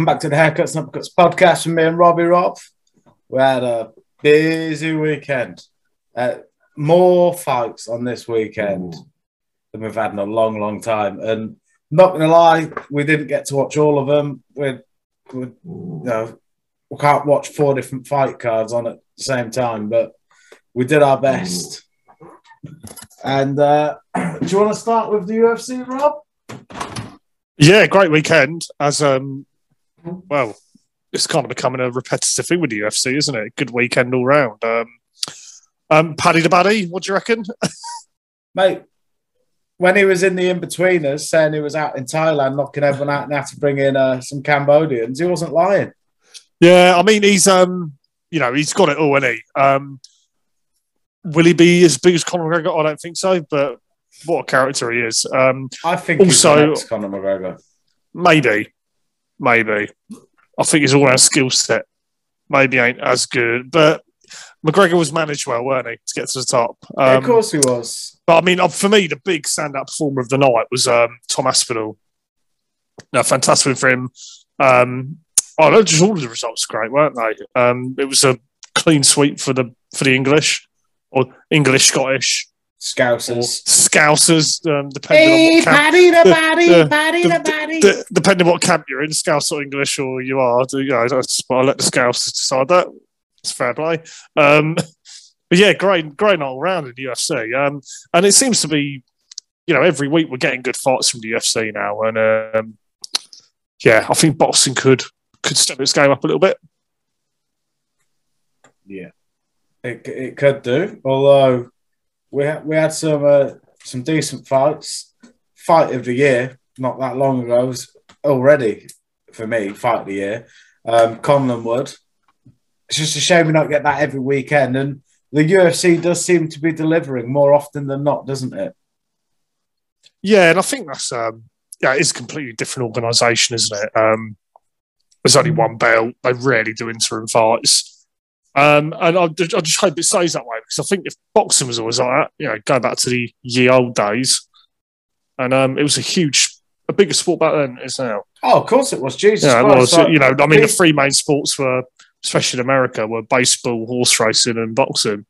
welcome back to the Haircuts and Uppercuts podcast from me and Robbie Rob. We had a busy weekend. Uh, more fights on this weekend than we've had in a long, long time. And not gonna lie, we didn't get to watch all of them. We, we, you know, we can't watch four different fight cards on at the same time, but we did our best. And uh, do you want to start with the UFC, Rob? Yeah, great weekend. As um, well, it's kind of becoming a repetitive thing with the UFC, isn't it? Good weekend all round. Um, um, Paddy the Baddy, what do you reckon? Mate, when he was in the in-betweeners saying he was out in Thailand knocking everyone out and had to bring in uh, some Cambodians, he wasn't lying. Yeah, I mean he's um, you know, he's got it all, isn't he? Um, will he be as big as Conor McGregor? I don't think so, but what a character he is. Um, I think Also- he's Conor McGregor. maybe, maybe. I think his all-round skill set maybe ain't as good, but McGregor was managed well, weren't he, to get to the top? Yeah, Um, of course he was. But I mean, uh, for me, the big stand-up performer of the night was um, Tom Aspinall. No, fantastic for him. Um, oh, no, just all of the results were great, weren't they? Um, it was a clean sweep for the for the English or English Scottish Scousers. Scousers, um, depending on what camp, Paddy the Baddy, the- Paddy the- the Baddy. depending on what camp you're in, Scouse or English, or you are. You know, that's, I'll let the Scousers decide that. It's fair play. Um, but yeah, great, great all round in the UFC. Um, and it seems to be, you know, every week we're getting good fights from the UFC now, and um, yeah, I think boxing could could step its game up a little bit. Yeah, it, it could do. Although we had, we had some uh, some decent fights. Fight of the year, not that long ago, was already for me fight of the year. Um, Conlan Wood. It's just a shame we don't get that every weekend, and the UFC does seem to be delivering more often than not, doesn't it? Yeah, and I think that's um, yeah, it's a completely different organisation, isn't it? Um, there's only one belt. They rarely do interim fights, um, and I, I just hope it stays that way because I think if boxing was always like that, you know, go back to the ye old days, and um, it was a huge, a bigger sport back then as now. Oh, of course it was. Jesus Yeah, it Christ, was. like- You know, I mean, the three main sports were, especially in America, were baseball, horse racing, and boxing. And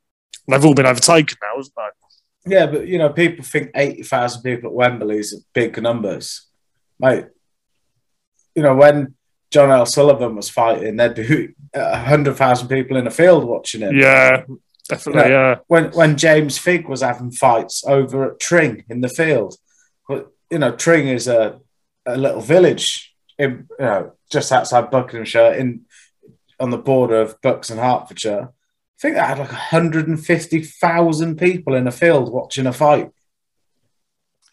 they've all been overtaken now, haven't they? Yeah, but you know, people think eighty thousand people at Wembley is big numbers, mate. You know, when John L. Sullivan was fighting, there'd be hundred thousand people in a field watching him. Yeah, definitely. Yeah. When when James Figg was having fights over at Tring in the field, but you know, Tring is a a little village in you know just outside Buckinghamshire in on the border of Bucks and Hertfordshire. I think that had like 150,000 people in a field watching a fight.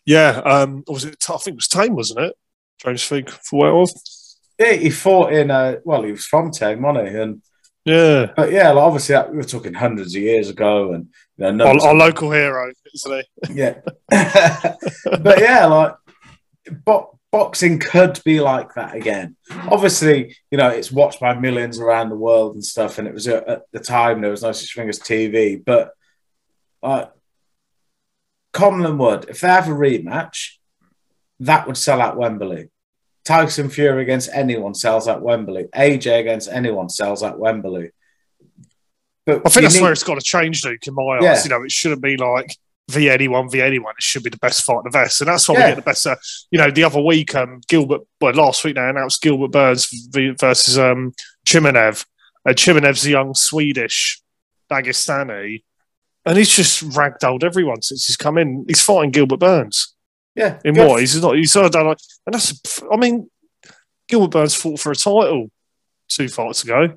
Yeah, um, was it? I think it was Thame, wasn't it? James Figg for was. Yeah, he fought in uh well, he was from Thame, wasn't he? And Yeah, but yeah, like, obviously that, we were talking hundreds of years ago, and you know, our, our local hero, isn't he? yeah. but yeah, like bo- boxing could be like that again. Obviously, you know, it's watched by millions around the world and stuff, and it was uh, at the time there was no such thing as TV, but uh, Conlan Wood, if they have a rematch, that would sell out Wembley. Tyson Fury against anyone sells at Wembley. AJ against anyone sells at Wembley. But I think that's need- where it's got to change, Luke. In my eyes, Yeah. you know, it shouldn't be like v anyone v anyone. It should be the best fight in the best, and that's why Yeah. we get the best. Uh, you know, the other week, um, Gilbert, well, last week they announced Gilbert Burns versus um, Chimaev. Uh, Chimaev's a young Swedish Dagestani, and he's just ragdolled everyone since he's come in. He's fighting Gilbert Burns. Yeah, In good what? He's not. He's not done like, and that's. I mean, Gilbert Burns fought for a title two fights ago. Do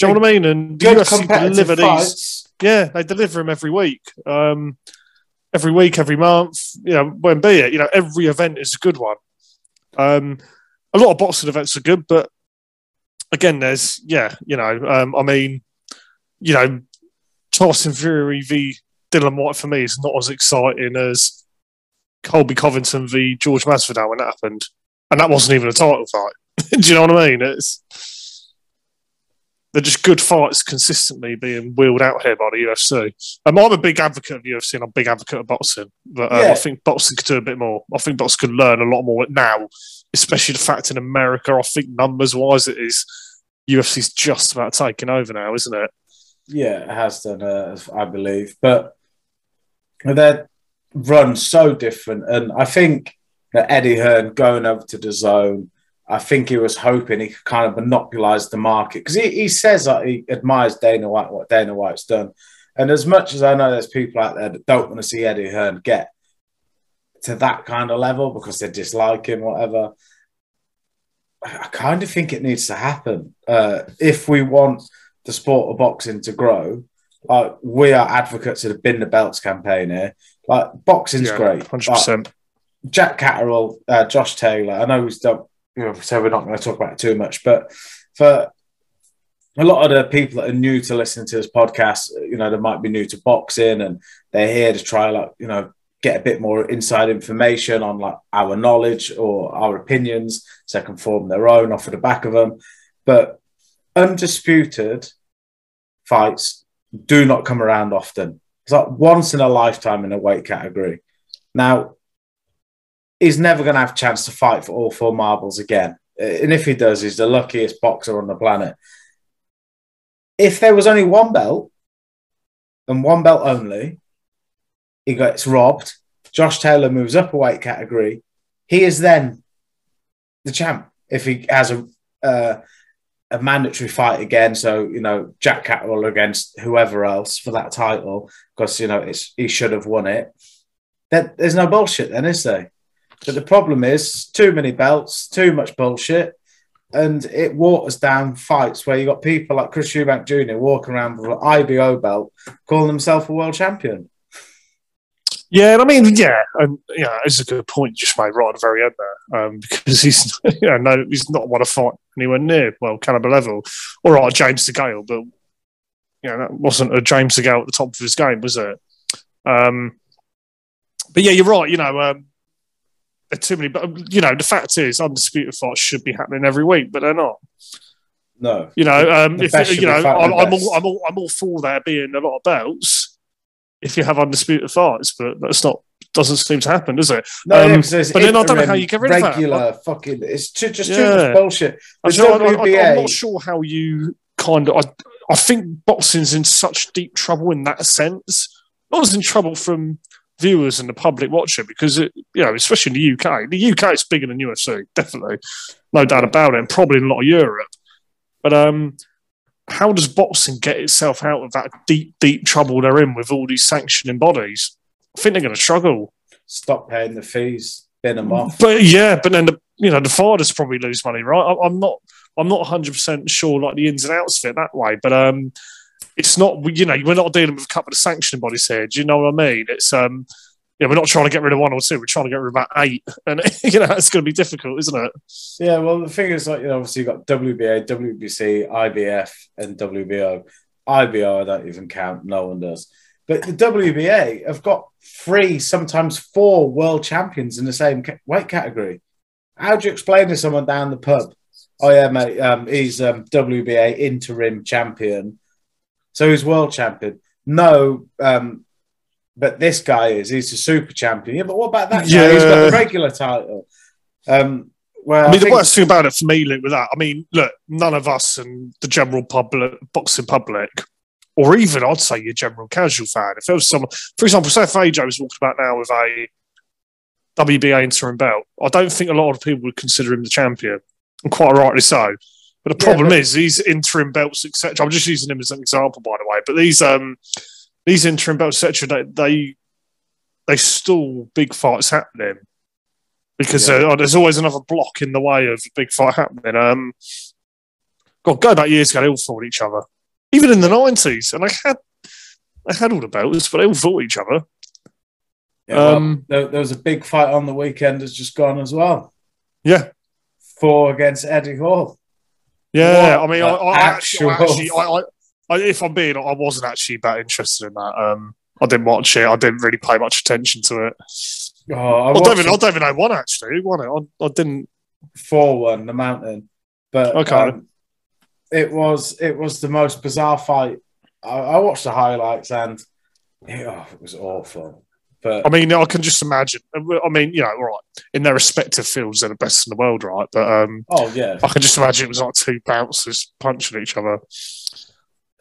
you know what I mean? And the UFC deliver these. Yeah, they deliver them every week. Um, every week, every month. You know, when be it. You know, every event is a good one. Um, a lot of boxing events are good, but again, there's yeah. You know, um, I mean, you know, Tyson Fury v Dillian Whyte for me is not as exciting as Colby Covington v George Masvidal when that happened, and that wasn't even a title fight. Do you know what I mean? It's they're just good fights consistently being wheeled out here by the UFC. Um, I'm a big advocate of UFC and I'm a big advocate of boxing, but um, Yeah. I think boxing could do a bit more. I think boxing could learn a lot more now, especially the fact in America. I think numbers wise, it is UFC's just about taking over now, isn't it? Yeah, it has done, uh, I believe. But they're run so different. And I think that Eddie Hearn going over to DAZN, I think he was hoping he could kind of monopolize the market because he, he says that he admires Dana White, what Dana White's done. And as much as I know there's people out there that don't want to see Eddie Hearn get to that kind of level because they dislike him, whatever, I kind of think it needs to happen. Uh, if we want the sport of boxing to grow, like we are advocates of the bin the belts campaign here. Like boxing's great. hundred percent. Jack Catterall, uh, Josh Taylor. I know we don't, you know, so we're not going to talk about it too much, but for a lot of the people that are new to listening to this podcast, you know, they might be new to boxing and they're here to try, like, you know, get a bit more inside information on like our knowledge or our opinions, so they can form their own off of the back of them. But undisputed fights do not come around often. Like once in a lifetime in a weight category. Now, he's never going to have a chance to fight for all four marbles again. And if he does, he's the luckiest boxer on the planet. If there was only one belt and one belt only, he gets robbed. Josh Taylor moves up a weight category. He is then the champ if he has a uh, a mandatory fight again. So you know Jack Catterall against whoever else for that title because you know it's he should have won it. There, there's no bullshit then, is there? But the problem is too many belts, too much bullshit, and it waters down fights where you got people like Chris Eubank Jr. walking around with an IBO belt, calling himself a world champion. Yeah, and I mean, yeah, and yeah, it's a good point you just made right at the very end there, um, because he's, you know, no, he's not won a fight anywhere near well caliber level. All right, James DeGale, but you know, that wasn't a James DeGale at the top of his game, was it? Um, but yeah, you're right. You know, um, too many. But you know, the fact is, undisputed fights should be happening every week, but they're not. No, You know, um, if you know, I'm, I'm, all, I'm all I'm all for there being a lot of belts if you have undisputed fights, but that's not doesn't seem to happen, does it? no, Um, yeah, but then I don't know how you get rid of that. regular fucking. It's too, just too much bullshit. I'm, sure- I- I- I'm not sure how you kind of. I, I think boxing's in such deep trouble in that sense. Not as in trouble from viewers and the public watching because it, you know, especially in the UK. The UK is bigger than UFC, definitely, no doubt about it, and probably in a lot of Europe. But um, how does boxing get itself out of that deep, deep trouble they're in with all these sanctioning bodies? I think they're going to struggle. Stop paying the fees, bin them off. But yeah, but then the you know the fighters probably lose money, right? I, I'm not I'm not 100 percent sure like the ins and outs of it that way, but um, it's not you know we're not dealing with a couple of sanctioning bodies here. Do you know what I mean? It's um, yeah, we're not trying to get rid of one or two. We're trying to get rid of about eight, and you know it's going to be difficult, isn't it? Yeah, well, the thing is, like, you know, obviously you've got WBA, WBC, IBF, and WBO. IBO, I don't even count. No one does. But the WBA have got three, sometimes four world champions in the same weight category. How do you explain to someone down the pub? Oh yeah, mate, um, he's um, WBA interim champion, so he's world champion. No, um, but this guy is. He's a super champion. Yeah, but what about that guy? He's got the Yeah. regular title. Um, well, I mean, the think- worst thing about it for me, Luke, with that, I mean, look, none of us and the general public, boxing public, or even I'd say your general casual fan, if there was someone, for example, say if AJ was walking about now with a WBA interim belt, I don't think a lot of people would consider him the champion, and quite rightly so. But the Yeah, problem but- is these interim belts, etc. I'm just using him as an example, by the way. But these um these interim belts, etc. They, they they stall big fights happening because Yeah. uh, there's always another block in the way of a big fight happening. Um, God, go back years ago, they all fought each other, even in the nineties, and I had they had all the belts, but they all fought each other. Yeah, well, Um, there, there was a big fight on the weekend that's just gone as well. Yeah, Thor against Eddie Hall. yeah. What I mean, I, I actually, I actually I, I, if I'm being, I wasn't actually that interested in that. Um, I didn't watch it. I didn't really pay much attention to it. Oh, I I don't, even, I don't even know one actually. Who won it? I, I didn't. Thor one the mountain, but Okay. um, it was it was the most bizarre fight. I, I watched the highlights and it, oh, it was awful. But I mean, I can just imagine. I mean, you know, right in their respective fields, they're the best in the world, right? But um, oh yeah, I can just imagine it was like two bouncers punching each other.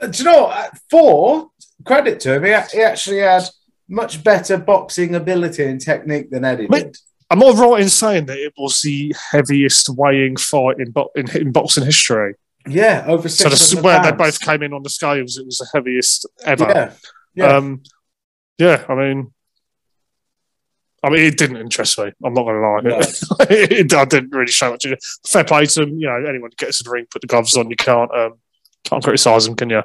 Uh, Do you know what? For credit to him, he, he actually had much better boxing ability and technique than Eddie Wait, did. Am I right in saying that it was the heaviest weighing fight in, bo- in, in boxing history? Yeah, over So six. the, where they both came in on the scales, it was the heaviest ever. Yeah, yeah. Um, yeah, I mean, I mean, it didn't interest me. I'm not going to lie. No. it, I didn't really show much. Fair play to them. You know, anyone gets in the ring, put the gloves on. You can't um, can't criticise them, can you?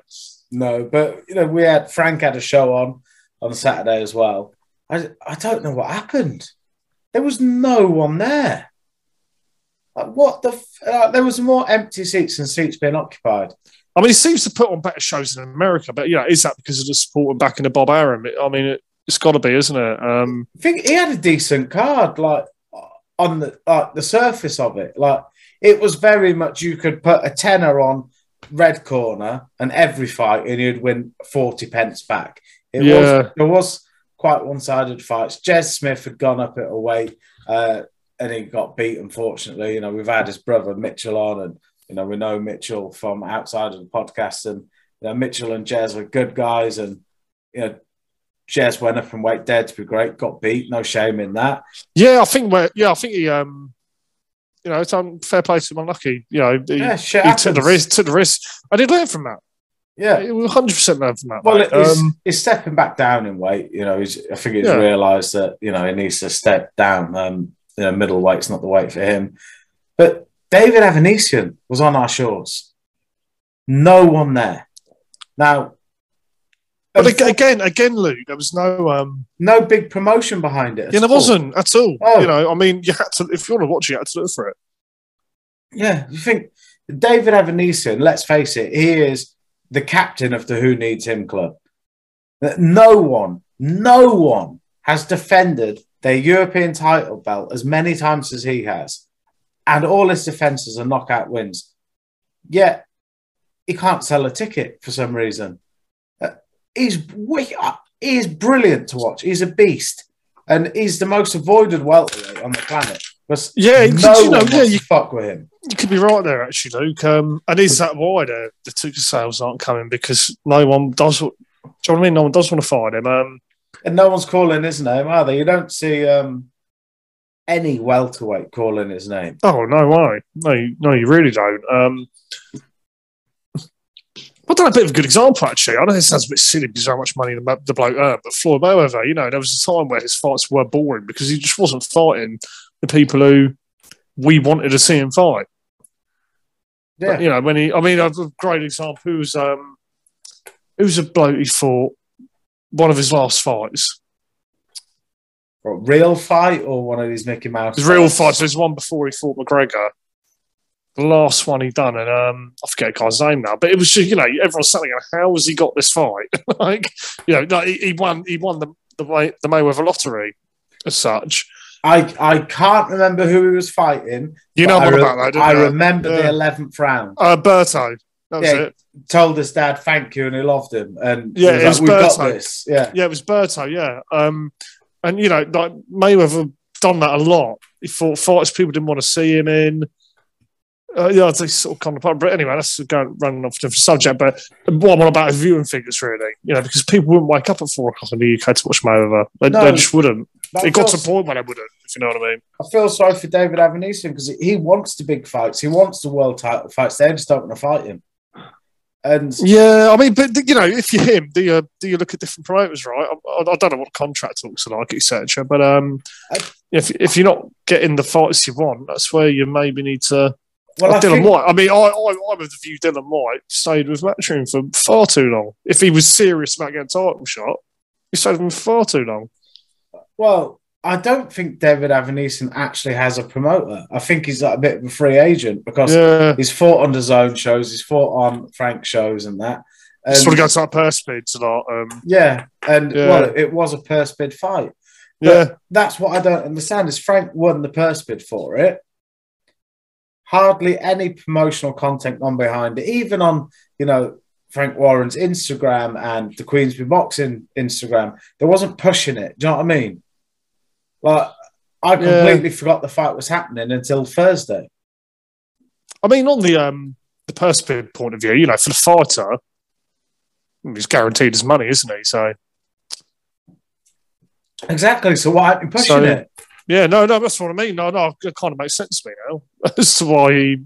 No, but you know, we had Frank had a show on on Saturday as well. I I don't know what happened. There was no one there. Like, what the? F- uh, there was more empty seats than seats being occupied. I mean, he seems to put on better shows in America, but you know, is that because of the support and backing of Bob Arum? I mean, it, it's got to be, isn't it? Um, I think he had a decent card, like on the like the surface of it. Like it was very much you could put a tenner on red corner and every fight, and you'd win forty pence back. It Yeah. was there was quite one sided fights. Jez Smith had gone up at a weight, uh, and he got beat. Unfortunately, you know we've had his brother Mitchell on, and you know we know Mitchell from outside of the podcast, and you know Mitchell and Jez were good guys, and you know. Jez went up and weight dead to be great, got beat, no shame in that. yeah, I think. Where, yeah, I think he. Um, you know, it's on fair play to him. Unlucky. You know, he, Yeah, he took the risk. Took the risk. I did learn from that. Yeah. He 100 percent learned from that. Well, mate. he's, um, stepping back down in weight. You know, he's, I think he's Yeah. realised that you know he needs to step down. Um, you know, middleweight's not the weight for him. But David Avanesyan was on our shores. No one there. Now, but ag- again, again, Luke, there was no. Um, no big promotion behind it. yeah, there all. wasn't at all. Oh. You know, I mean, you had to if you want to watch it, you had to look for it. Yeah, you think David Avanesyan, let's face it, he is the captain of the Who Needs Him club. No one, no one has defended their European title belt as many times as he has. And all his defenses are knockout wins. Yet he can't sell a ticket for some reason. Uh, He's uh, he is brilliant to watch. He's a beast. And he's the most avoided welterweight on the planet. Because Yeah, no you know, yeah, you- fuck with him. You could be right there, actually, Luke. Um, and is that why the, the ticket sales aren't coming? Because no one does. Do you know what I mean? No one does want to fight him. Um, And no one's calling his name, are they? You don't see um, any welterweight calling his name. oh no way! No, you- no, you really don't. Um, I don't know, a bit of a good example actually. I know this sounds a bit silly because how much money the, the bloke earned, but Floyd Mayweather, you know, there was a time where his fights were boring because he just wasn't fighting the people who we wanted to see him fight. Yeah, But, you know, when he, I mean, a great example. Who's um, who's a bloke he fought one of his last fights? What, real fight or one of these Mickey Mouse? His real fights. There's one before he fought McGregor. The last one he done, and um, I forget the guy's name now, but it was just, you know everyone's saying, "How has he got this fight?" like, you know, like, he, he won. He won the the, May, the Mayweather lottery, as such. I I can't remember who he was fighting. You know what I, re- about that? I you? remember the eleventh round. Uh, Berto. That was Yeah. it. Told his dad thank you, and he loved him. And Yeah, it was was like, we got Berto. this. Yeah, Yeah, it was Berto. Yeah, um, and you know, like Mayweather done that a lot. He fought fights people didn't want to see him in. Uh, yeah, they sort of come apart. But anyway, that's going running off a different subject. But what I'm on about is viewing figures, really. You know, because people wouldn't wake up at four o'clock in the UK to watch Mayweather. They, No. they just wouldn't. It got to the point where they wouldn't. If you know what I mean. I feel sorry for David Avanesyan because he wants the big fights. He wants the world title fights. They just don't want to fight him. And Yeah, I mean, but you know, if you're him, do you do you look at different promoters, right? I, I don't know what contract talks are like, etc. But um, I- if if you're not getting the fights you want, that's where you maybe need to. Well, I Dillian think, Whyte. I mean, I, I, I'm of the view Dillian Whyte stayed with Matchroom for far too long. If he was serious about getting a title shot, he stayed with him for far too long. well, I don't think David Avanesyan actually has a promoter. I think he's like a bit of a free agent because Yeah. he's fought on DAZN shows, he's fought on Frank shows and that. And, Just want to go to that purse bid tonight. Um, yeah, and Yeah. well, it was a purse bid fight. yeah. That's what I don't understand is Frank won the purse bid for it. Hardly any promotional content gone behind it. Even on, you know, Frank Warren's Instagram and the Queensberry Boxing Instagram, there wasn't pushing it. Do you know what I mean? Like, I completely yeah. forgot the fight was happening until Thursday. I mean, on the um the purse bid point of view, you know, for the fighter, he's guaranteed his money, isn't he? So exactly. So why aren't you pushing so, it? Yeah, no, no, that's what I mean. No, no, it kind of makes sense to me now as to why he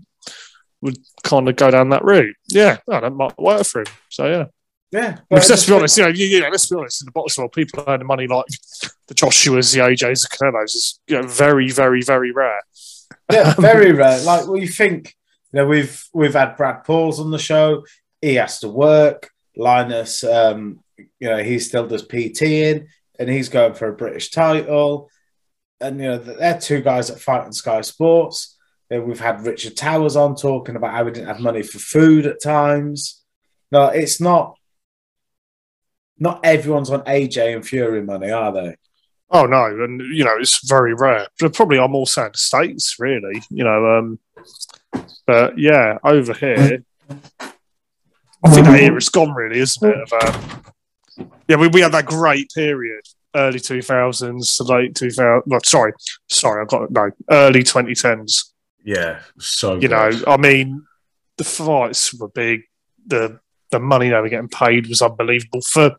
would kind of go down that route. Yeah, no, that might work for him. So yeah. Yeah, because let's be honest, you know, you, know, let's be honest. In the boxing world, people earning money like the Joshua's, the AJ's, the Canelos is you know very, very, very rare. Yeah, very rare. Like, well, you think you know, we've we've had Brad Pauls on the show. He has to work. Linus, um, you know, he still does PTing, and he's going for a British title and you know they're two guys that fight on Sky Sports. We've had Richard Towers on talking about how we didn't have money for food at times. No, it's not. Not everyone's on AJ and Fury money, are they? Oh no, and you know it's very rare. But probably also in the states, really. You know, um, but yeah, over here, I think era is gone, really, isn't it? Of, um, yeah, we, we had that great period early 2000s to late 2000 well, sorry sorry i got no early 2010s yeah so you good. know i mean the fights were big the the money they were getting paid was unbelievable for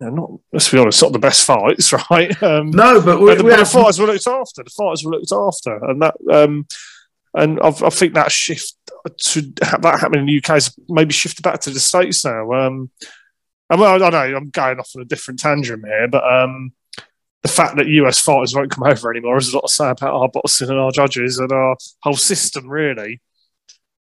you know, not let's be honest not the best fights right um, no but, we, the, we the fighters were looked after the fighters were looked after and that um, and I've, i think that shift to that happening in the UK has maybe shifted back to the states now. Um, well, I know I'm going off on a different tangent here, but um, the fact that US fighters won't come over anymore is a lot to say about our boxing and our judges and our whole system, really.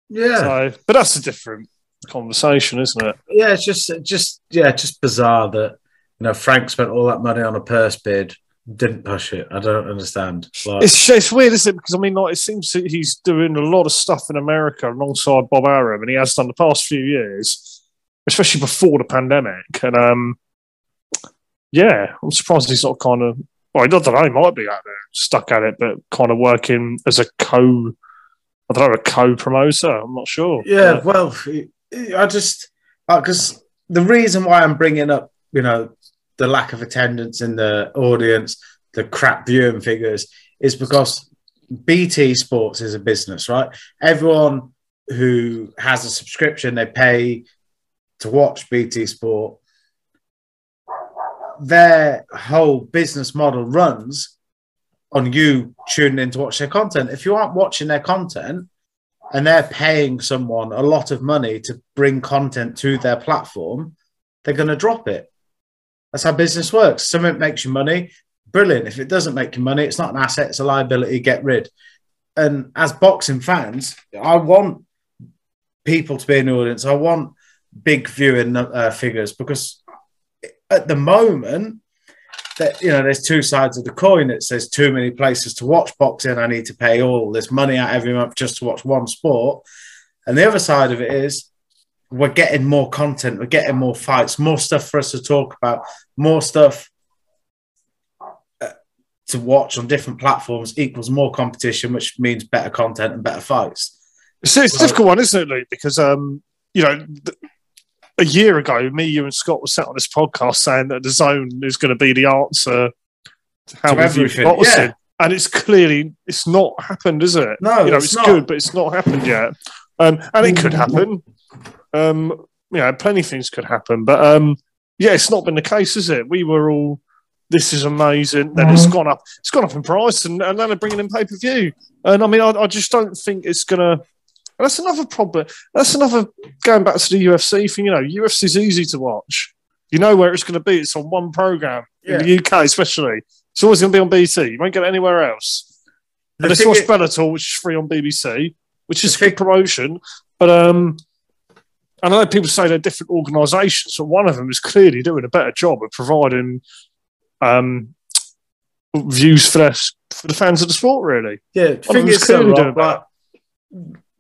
Yeah. So, but that's a different conversation, isn't it? Yeah, it's just, just, yeah, just bizarre that you know Frank spent all that money on a purse bid, didn't push it. I don't understand. Like, it's it's weird, isn't it? Because I mean, like, it seems he's doing a lot of stuff in America alongside Bob Arum, and he has done the past few years especially before the pandemic. And um, yeah, I'm surprised he's not kind of. Well, I don't know. He might be out there stuck at it, but kind of working as a co. I don't know, a co-promoter. I'm not sure. Yeah, well, I just because uh, the reason why I'm bringing up, you know, the lack of attendance in the audience, the crap viewing figures, is because BT Sports is a business, right? Everyone who has a subscription, they pay to watch BT Sport, their whole business model runs on you tuning in to watch their content. If you aren't watching their content and they're paying someone a lot of money to bring content to their platform, they're going to drop it. That's how business works. Something makes you money, brilliant. If it doesn't make you money, it's not an asset, it's a liability, get rid. And as boxing fans, I want people to be in the audience. I want big viewing uh, figures because at the moment that you know there's two sides of the coin. It says too many places to watch boxing. I need to pay all this money out every month just to watch one sport. And the other side of it is we're getting more content. We're getting more fights more stuff for us to talk about more stuff uh, to watch on different platforms equals more competition which means better content and better fights. It's, it's a difficult one isn't it Luke? because um you know a year ago, me, you, and Scott were sat on this podcast saying that DAZN is going to be the answer to how to we view. Yeah. And it's clearly it's not happened, is it? No, you know, it's, it's not. good, but it's not happened yet. Um, and it could happen. Um, yeah, plenty of things could happen, but um, yeah, it's not been the case, is it? We were all, this is amazing. Then it's mm-hmm. gone up, it's gone up in price, and, and then they're bringing in pay per view. And I mean, I, I just don't think it's gonna that's another problem. That's another going back to the UFC thing. You know, UFC is easy to watch. You know where it's going to be. It's on one program yeah. in the UK, especially. It's always going to be on BT. You won't get it anywhere else. The and it's watch Bellator, which is free on BBC, which is a good promotion. But um, I know people say they're different organisations, but one of them is clearly doing a better job of providing um, views for their, for the fans of the sport. Really, yeah. Thing is, clearly doing better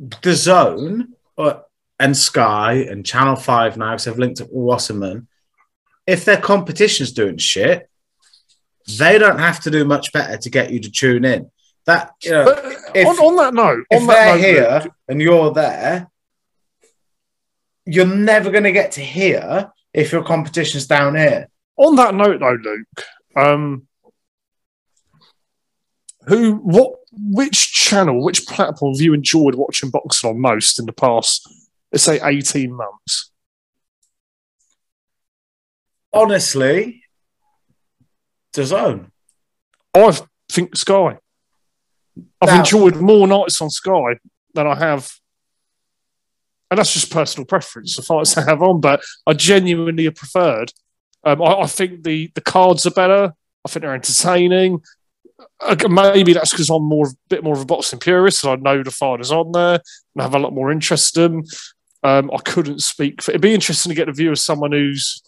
DAZN uh, and Sky and Channel Five now, because they've linked up Wasserman. If their competition's doing shit, they don't have to do much better to get you to tune in. That you know, But if- on, on that note, if on they're note, here and you're there, you're never going to get to here if your competition's down here. on that note, though, Luke, um, who, what, which channel, which platform have you enjoyed watching boxing on most in the past, let's say, eighteen months? Honestly, DAZN. I think Sky. I've Now- enjoyed more nights on Sky than I have. And that's just personal preference, the fights I have on, but I genuinely have preferred. Um, I, I think the, the cards are better. I think they're entertaining. Maybe that's because I'm more, a bit more of a boxing purist, and I know the fighters on there and I have a lot more interest in them. Um, I couldn't speak. For, it'd be interesting to get the view of someone who's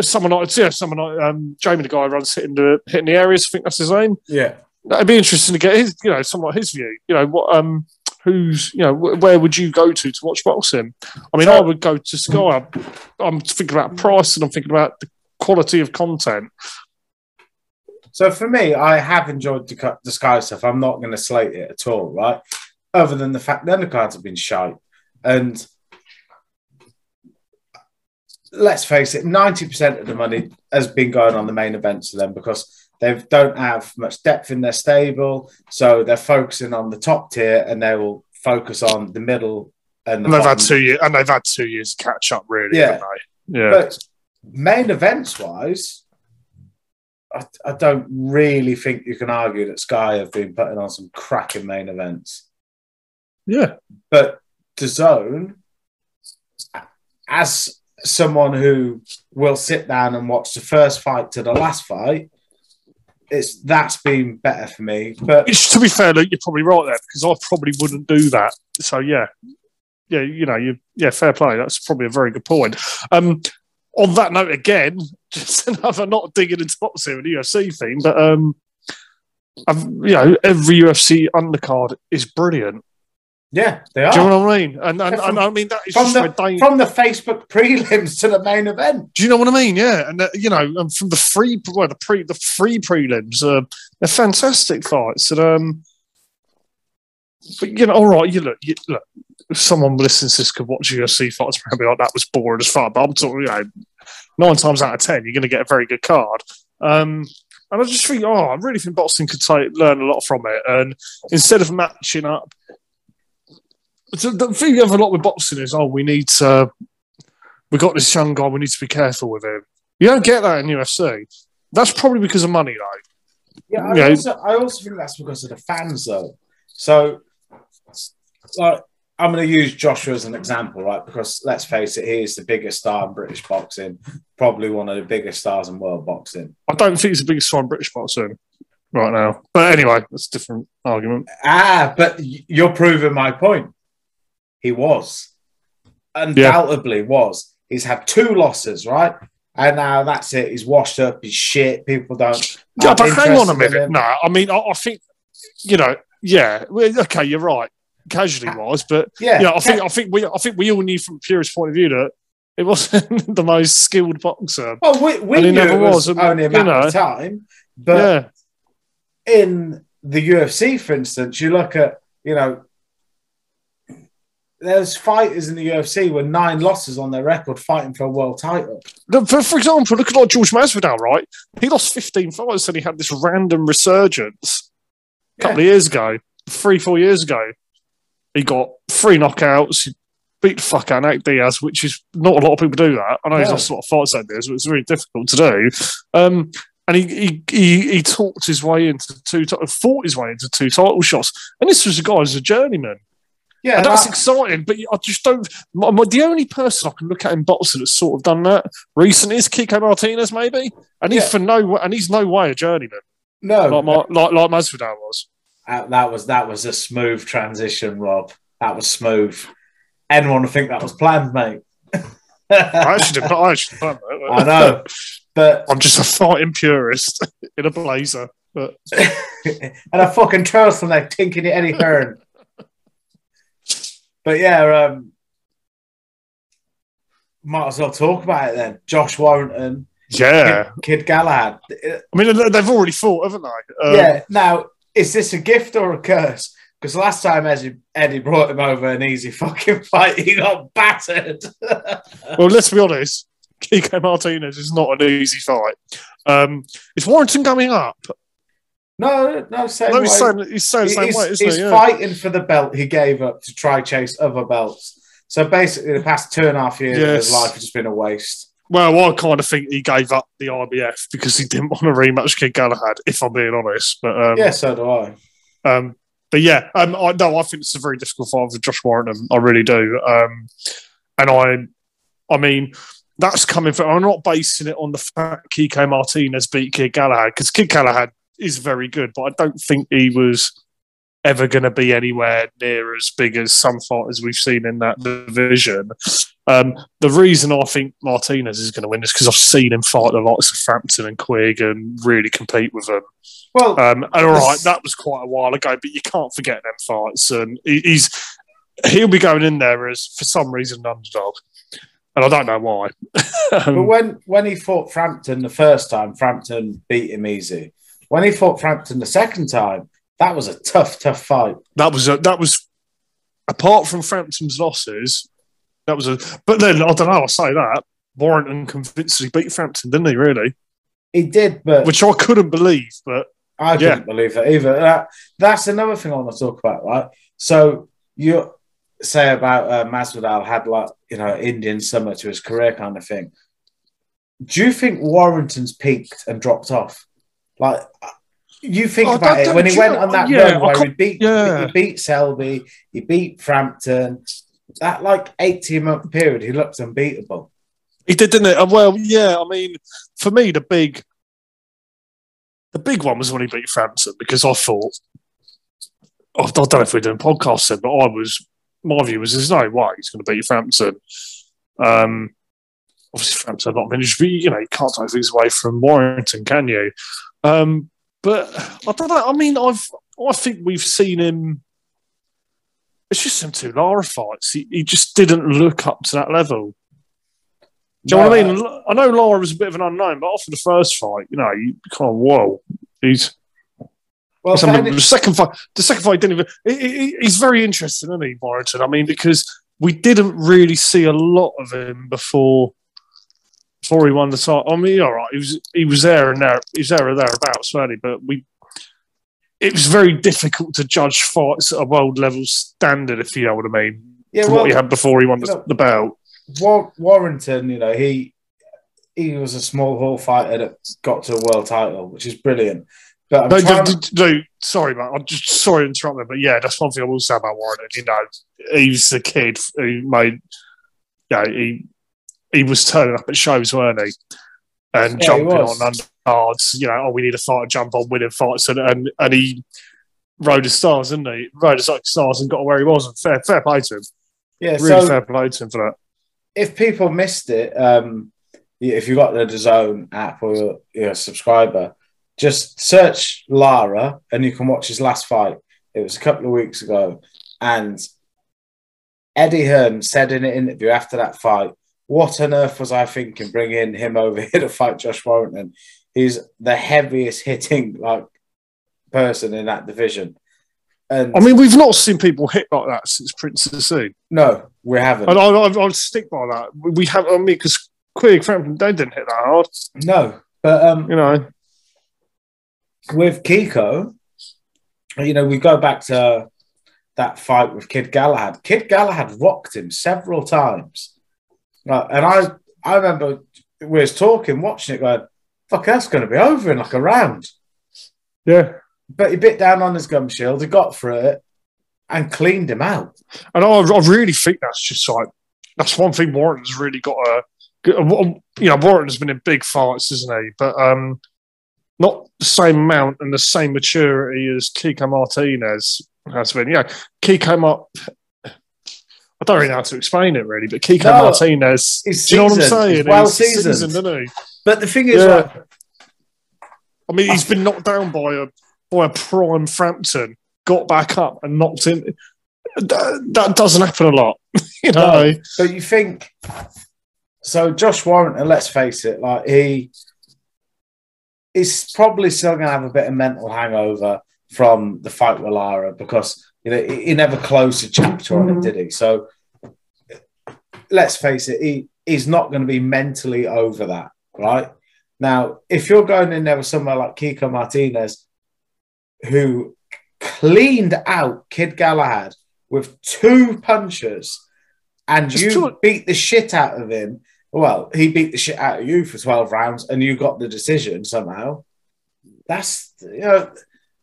someone like yeah, someone like um, Jamie, the guy who runs hitting the hitting the areas. I think that's his name. Yeah. it'd be interesting to get his, you know, someone like his view. You know, what, um, who's, you know, wh- where would you go to to watch boxing? I mean, I would go to Sky. I'm thinking about price and I'm thinking about the quality of content. So for me, I have enjoyed the, Sky stuff. I'm not going to slate it at all, right? Other than the fact that the undercards have been shite. And let's face it, 90% of the money has been going on the main events for them because they don't have much depth in their stable. So they're focusing on the top tier and they will focus on the middle and the And they've had two years, and they've had two years to catch up, really, Yeah. Yeah. But main events wise, I, I don't really think you can argue that Sky have been putting on some cracking main events. yeah. But DAZN, as someone who will sit down and watch the first fight to the last fight, it's that's been better for me. But Which, to be fair, Luke, you're probably right there because I probably wouldn't do that. So, yeah. Yeah, you know, you yeah, fair play. That's probably a very good point. Um, on that note, again, just another not digging into boxing with the UFC thing, but um, I've, you know, every UFC undercard is brilliant. yeah, they are. Do you know what I mean? And, and, from- and I mean that is from just the- from the Facebook prelims to the main event. Do you know what I mean? Yeah, and uh, you know, and from the free, well, the pre, the free prelims, uh, they're fantastic fights. And um, but you know, all right, you look, you, look. If someone listens to this could watch UFC fights, probably like that was boring as fuck. But I'm talking, you know, nine times out of ten, you're going to get a very good card. Um, and I just think, oh, I really think boxing could take, learn a lot from it. And instead of matching up, the, the thing you have a lot with boxing is, oh, we need to, we got this young guy, we need to be careful with him. You don't get that in UFC. That's probably because of money, though. Yeah, I, also, I also think that's because of the fans, though. So, like, I'm going to use Joshua as an example, right? Because let's face it, he is the biggest star in British boxing, probably one of the biggest stars in world boxing. I don't think he's the biggest star in British boxing right now. But anyway, that's a different argument. Ah, but you're proving my point. He was, undoubtedly was. He's had two losses, right? And now that's it. He's washed up. He's shit. People don't. Yeah, but hang on a minute. No, I mean, I, I think, you know, yeah, okay, you're right, casually uh, wise, but Yeah, yeah, I think I think we I think we all knew from a Purist point of view that it wasn't the most skilled boxer. Well, we, we knew never it was, was, only a you matter know. of time, but yeah, in the UFC, for instance, you look at, you know, there's fighters in the UFC with nine losses on their record fighting for a world title. For, for example, look at like George Masvidal, right? He lost 15 fights and he had this random resurgence a couple of years ago, three, four years ago. He got three knockouts. He beat the fuck out of Nate Diaz, which is not a lot of people do that. I know he's lost a lot of fights like this, but it's very difficult to do. Um, and he, he he he talked his way into two, fought his way into two title shots. And this was a guy who's a journeyman. Yeah, And that's that- exciting, but I just don't. My, my- the only person I can look at in boxing that's sort of done that recently is Kiko Martinez, maybe, and he's Yeah. for no, and he's no way a journeyman no, like my, like like Masvidal was. Uh, that was that was a smooth transition, Rob. That was smooth. Anyone would think that was planned, mate. I. I actually didn't. I know, but I'm just a fighting purist in a blazer. But and a fucking turtleneck tinking at Eddie Hearn. but yeah, um, might as well talk about it then. Josh Warrington, yeah, Kid, Kid Galahad. I mean they- they've already fought, haven't they? Um, yeah. Now is this a gift or a curse? Because last time Eddie, Eddie brought him over an easy fucking fight, he got battered. well, let's be honest. Kiko Martinez is not an easy fight. Um, is Warrington coming up? No, no, same No, way. he's saying, he's saying the same he's way, isn't he's he? Yeah. fighting for the belt he gave up to try chase other belts. So basically, the past two and a half years of his life has just been a waste. Well, I kind of think he gave up the IBF because he didn't want to rematch Kid Galahad, if I'm being honest. But um, yeah, so do I. Um, but yeah, um, I no, I think it's a very difficult fight for Josh Warrington. I really do. Um, and I, I mean, that's coming from. I'm not basing it on the fact Kiko Martinez beat Kid Galahad because Kid Galahad is very good, but I don't think he was ever going to be anywhere near as big as some fighters we've seen in that division. Um, the reason I think Martinez is going to win is because I've seen him fight the likes of Frampton and Quigg and really compete with them. Well, Um, and all right, that was quite a while ago, but you can't forget them fights. And he- he's he'll be going in there as for some reason an underdog, and I don't know why. but Um, when when he fought Frampton the first time, Frampton beat him easy. When he fought Frampton the second time, that was a tough, tough fight. that was a, that was apart from Frampton's losses. That was a, but then I don't know. I say that Warrington convincingly beat Frampton, didn't he? Really, He did, but which I couldn't believe. But I Yeah. couldn't believe it either. That, that's another thing I want to talk about, right? So you say about uh, Masvidal had like you know Indian summer to his career kind of thing. Do you think Warrington's peaked and dropped off? Like you think Oh, about it when he went on that yeah, run where he beat yeah. he beat Selby, he beat Frampton. That like eighteen month period, he looked unbeatable. He did, didn't it? Well, yeah. I mean, for me, the big, the big one was when he beat Frampton because I thought, I don't know if we're doing podcasts then, but I was, my view was, there's no way he's going to beat Frampton. Um, obviously, Frampton not finished, but you know, you can't take things away from Warrington, can you? Um, but I don't know. I mean, I've, I think we've seen him. It's just them two Lara fights. He, he just didn't look up to that level. Do you know what I mean? I know Lara was a bit of an unknown, but after the first fight, you know, you kind of whoa. He's Well, the second fight. The second fight didn't even. he- he- he's very interesting, isn't he, Warrington? I mean, because we didn't really see a lot of him before before he won the title. I mean, all right, he was he was there and there. He was there and thereabouts, certainly, but we. It was very difficult to judge fights at a world level standard, if you know what I mean. yeah, from well, what he had before he won the, no. the belt. War- Warrington, you know, he he was a small hall fighter that got to a world title, which is brilliant. But No, d- d- no, sorry, mate. I'm just sorry to interrupt me, but yeah, that's one thing I will say about Warren. You know, he's the kid who made, yeah, he he was turning up at shows, weren't he? And Yeah, jumping was. on undercards, you know, oh, we need a fighter, jump on, winning fights, and and, and he rode his stars, didn't he? Rode his like stars and got where he was. And fair, fair play to him. yeah. Really so fair play to him for that. if people missed it, um, if you've got the DAZN app or you're, you're a subscriber, just search Lara and you can watch his last fight. It was a couple of weeks ago, and Eddie Hearn said in an interview after that fight, "What on earth was I thinking bringing him over here to fight Josh Warrington? He's the heaviest hitting like person in that division." And I mean, we've not seen people hit like that since Prince of the Sea. no, we haven't. And I, I, I'll stick by that. We have, I mean, because Quigg, Frampton, they didn't hit that hard, No, but um, you know. with Kiko, you know, we go back to that fight with Kid Galahad. Kid Galahad rocked him several times. Uh, and I I remember we was talking, watching it, going, fuck, that's going to be over in like a round. Yeah. But he bit down on his gum shield, he got through it and cleaned him out. And I, I really think that's just like that's one thing Warren's really got a. You know, Warren's been in big fights, isn't he? But um, not the same amount and the same maturity as Kiko Martinez has been. Yeah, Kiko Mar- I don't really know how to explain it really, but Kiko No, Martinez. he's do you know what I'm saying? He's well He's seasoned. seasoned, isn't he? But the thing is, Yeah. like, I mean, he's been knocked down by a by a prime Frampton, got back up and knocked in. That, that doesn't happen a lot, you know. No, but you think so? Josh Warrington, let's face it, like he is probably still going to have a bit of mental hangover from the fight with Lara because you know he, he never closed a chapter on it, mm-hmm. did he? So let's face it, he, he's not going to be mentally over that, right? Now, if you're going in there with someone like Kiko Martinez, who cleaned out Kid Galahad with two punches, and Just you two- beat the shit out of him. Well, he beat the shit out of you for 12 rounds, and you got the decision somehow. That's, you know,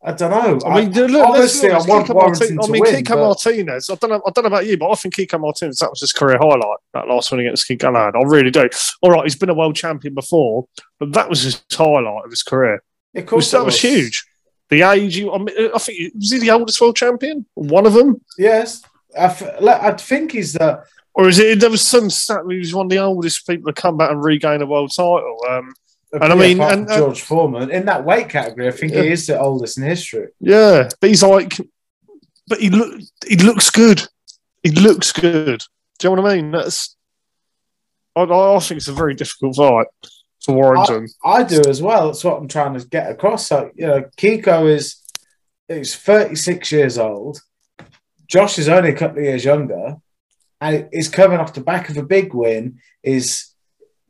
I don't know. I mean, look, obviously, I want Kiko Warrington Martin- I mean, win. Kiko but- Martinez. I don't know. I don't know about you, but I think Kiko Martinez that was his career highlight. That last win against Kid Galahad. I really do. All right, he's been a world champion before, but that was his highlight of his career. Of course, that it was huge. The age. You, I, mean, I think was he the oldest world champion? One of them, Yes, I, f- I think he's the. or is it? There was some stat. He was one of the oldest people to come back and regain a world title. Um, And I mean, and- George Foreman in that weight category, I think Yeah. he is the oldest in history. Yeah, but he's like, but he look, he looks good. He looks good. Do you know what I mean? That's, I, I think it's a very difficult fight for Warrington. I do as well. That's what I'm trying to get across. So, you know, Kiko is is 36 years old. Josh is only a couple of years younger, and is coming off the back of a big win. Is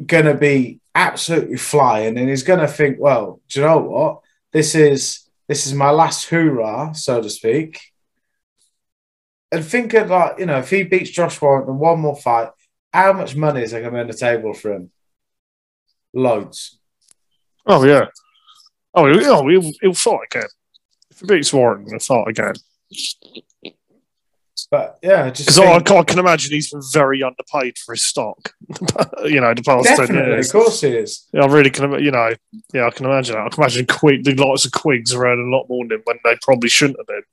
going to be absolutely flying, and he's going to think, well, do you know what? This is this is my last hoorah, so to speak. And think of like, you know, if he beats Josh Warrington one more fight, how much money is there going to be on the table for him? Loads. oh yeah. Oh, oh he'll, he'll fight again. If he beats Warrington, he'll fight again. But yeah, just Because I, I can imagine he's been very underpaid for his stock. you know, the past ten years. of course, he is. Yeah, I really can. You know, yeah, I can imagine that. I can imagine Quig, the lots of Quigs around a lot more than when they probably shouldn't have been.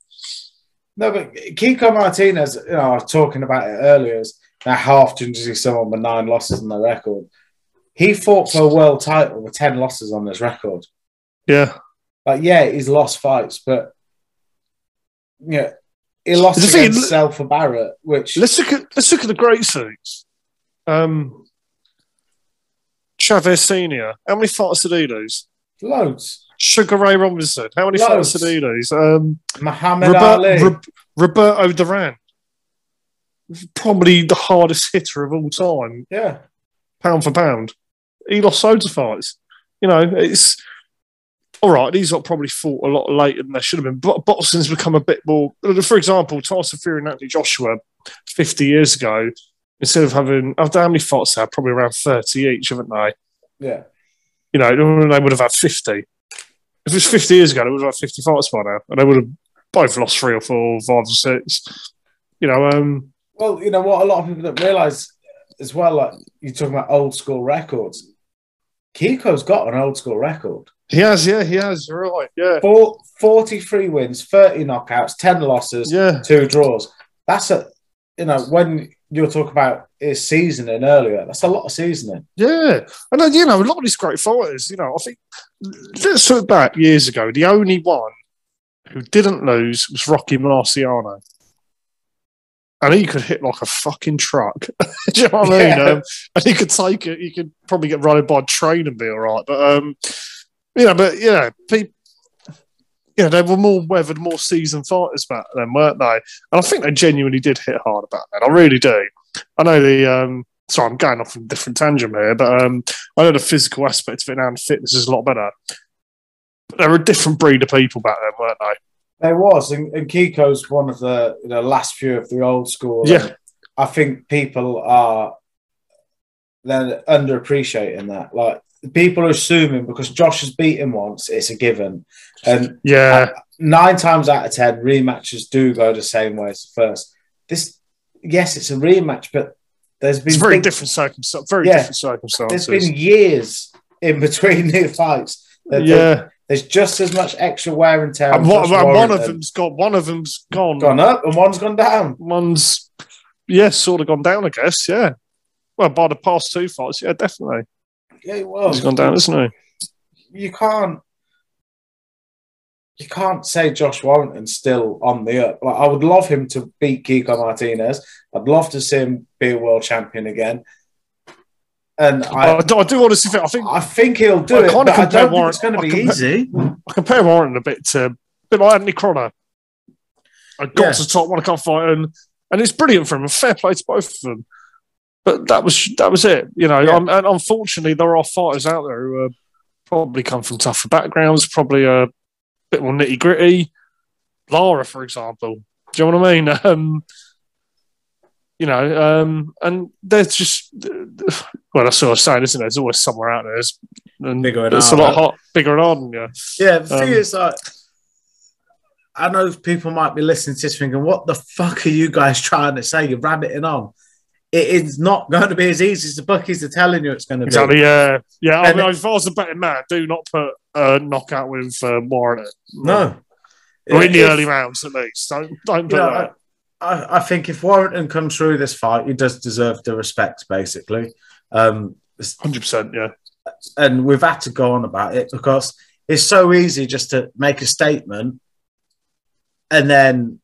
No, but Kiko Martinez, you know, I was talking about it earlier. Is now how often does he see someone with nine losses on their record? He fought for a world title with ten losses on his record. Yeah, Like, yeah, he's lost fights, but yeah, he lost The thing- against Zelfa Barrett, which let's look at let's look at the great suits. Um, Chavez Senior, how many fights did he lose? loads. Sugar Ray Robinson, how many Loads. fights did he lose? Um, Muhammad Robert- Ali. Rob- Roberto Duran, probably the hardest hitter of all time, yeah, pound for pound. He lost loads of fights. You know, it's all right. These are probably fought a lot later than they should have been. But boxing's become a bit more. For example, Tyson Fury and Anthony Joshua, fifty years ago, instead of having after how many fights they had, probably around thirty each, haven't they? yeah. You know, they would have had fifty. If it was fifty years ago, they would have had fifty fights by now, and they would have both lost three or four, five or six. You know, um, Well, you know what? A lot of people don't realize as well. Like you're talking about old school records. Kiko's got an old school record. He has, yeah, he has. You're right, yeah, Four, 43 wins, 30 knockouts, 10 losses, yeah. two draws. That's a, you know, when you're talking about his seasoning earlier, that's a lot of seasoning. Yeah, and then, you know, a lot of these great fighters, you know, I think let's look back years ago. The only one who didn't lose was Rocky Marciano. And he could hit like a fucking truck. Do you know what I mean? Yeah. Um, and he could take it. He could probably get run by a train and be all right. But um, you know, but yeah, people. You know, they were more weathered, more seasoned fighters back then, weren't they? And I think they genuinely did hit hard back then. I really do. I know the um, sorry, I'm going off on a different tangent here, but um, I know the physical aspect of it now and fitness is a lot better. But they were a different breed of people back then, weren't they? There was, and, and Kiko's one of the you know, last few of the old school. Yeah. I think people are then underappreciating that. Like people are assuming because Josh has beaten once, it's a given. And Yeah, nine times out of ten, rematches do go the same way as the first. This, yes, it's a rematch, but there's been it's very big- different circumstances. Very Yeah. different circumstances. There's been years in between the fights. Yeah, there's just as much extra wear and tear. and one, and one of them's got one of them's gone. gone up and one's gone down. One's yeah, sort of gone down, I guess. Yeah. Well, by the past two fights, yeah, definitely. Yeah, well, He's gone down, isn't he? you can't you can't say Josh Warrington's still on the up. Like, I would love him to beat Kiko Martinez. I'd love to see him be a world champion again. And I, I, do, I do honestly think I think I think he'll do I it, I don't Warren- it's going to be compare- easy. I compare Warren a bit to bit like Anthony Crolla. I got Yeah. to the top one, I can't fight, and and it's brilliant for him. and Fair play to both of them. But that was that was it, you know. Yeah. And unfortunately, there are fighters out there who uh, probably come from tougher backgrounds, probably a bit more nitty gritty. Lara, for example. Do you know what I mean? Um, you know, um, and there's just well, that's what I was saying, isn't it? There's always somewhere out there. There's, and Bigger and it's a lot hot, bigger and harder. Yeah, Yeah, the thing Um, is, like, I know people might be listening to this thinking, "What the fuck are you guys trying to say? You're rabbiting on." It is not going to be as easy as the bookies are telling you it's going to be. exactly. Yeah, yeah. I mean, if I was a betting man, do not put a knockout with uh, Warren No, or in the If- early rounds at least. Don't don't do know, that. I, I think if Warrington comes through this fight, he does deserve the respect, basically. Um, Hundred percent. Yeah, and we've had to go on about it because it's so easy just to make a statement and then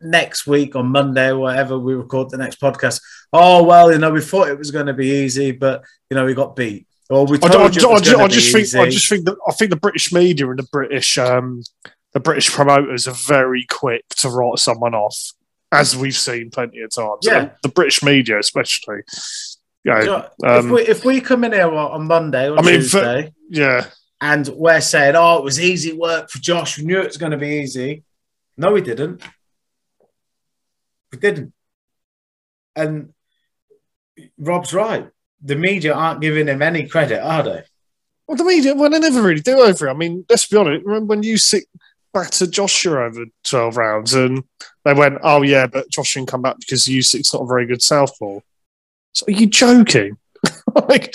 next week on Monday or whatever we record the next podcast. Oh well, you know, we thought it was going to be easy, but you know, we got beat. Or we I, told I, I, you it was gonna I just think easy. I just think that I think the British media and the British um, the British promoters are very quick to write someone off, as we've seen plenty of times. Yeah. And the British media, especially. You know, You know, um, if, we, if we come in here on Monday or I mean, for- yeah, and we're saying, "Oh, it was easy work for Josh. We knew it was going to be easy," no, we didn't. We didn't. And Rob's right. The media aren't giving him any credit, are they? Well, the media, well, they never really do over it. I mean, let's be honest. Remember when you sit back to Joshua over 12 rounds and they went, oh, yeah, but Josh didn't come back because you Usyk's not a very good southpaw. So are you joking? like,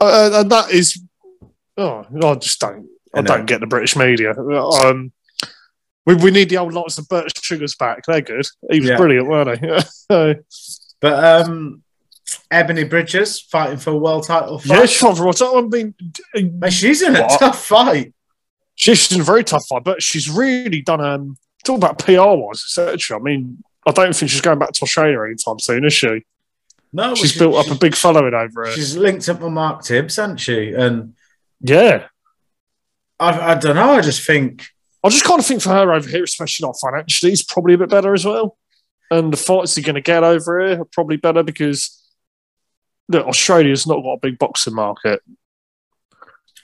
uh, and that is, oh, I just don't, I, I don't get the British media. Um, we, we need the old lots of Bert Sugars back. They're good. He was Yeah. brilliant, weren't he? So, But um, Ebony Bridges fighting for a world title fight. yeah, she's for what I mean, Mate, she's in a tough fight. she's in a very tough fight, but she's really done um talk about PR wise, etc. I mean, I don't think she's going back to Australia anytime soon, is she? No, She's she- built up she- a big following over it. She's linked up with Mark Tibbs, hasn't she? And Yeah. I, I don't know. I just think I just kind of think for her over here, especially not financially, is probably a bit better as well. And the fights you're going to get over here are probably better because look, Australia's not got a big boxing market.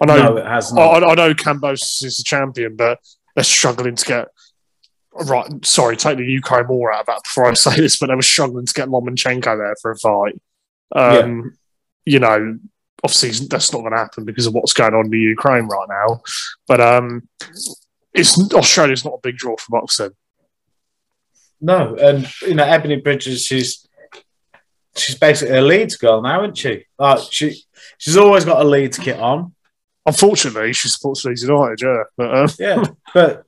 I know no, it has I, not. I know Kambosos is the champion, but they're struggling to get. Right, sorry, take the Ukraine war out of that before I say this, but they were struggling to get Lomachenko there for a fight. Um, You know, obviously that's not going to happen because of what's going on in the Ukraine right now. But um, it's Australia's not a big draw for boxing. No, and you know, Ebony Bridges, she's she's basically a Leeds girl now, isn't she? Like she she's always got a Leeds kit on. Unfortunately, she supports Leeds United, yeah. But um, Yeah, but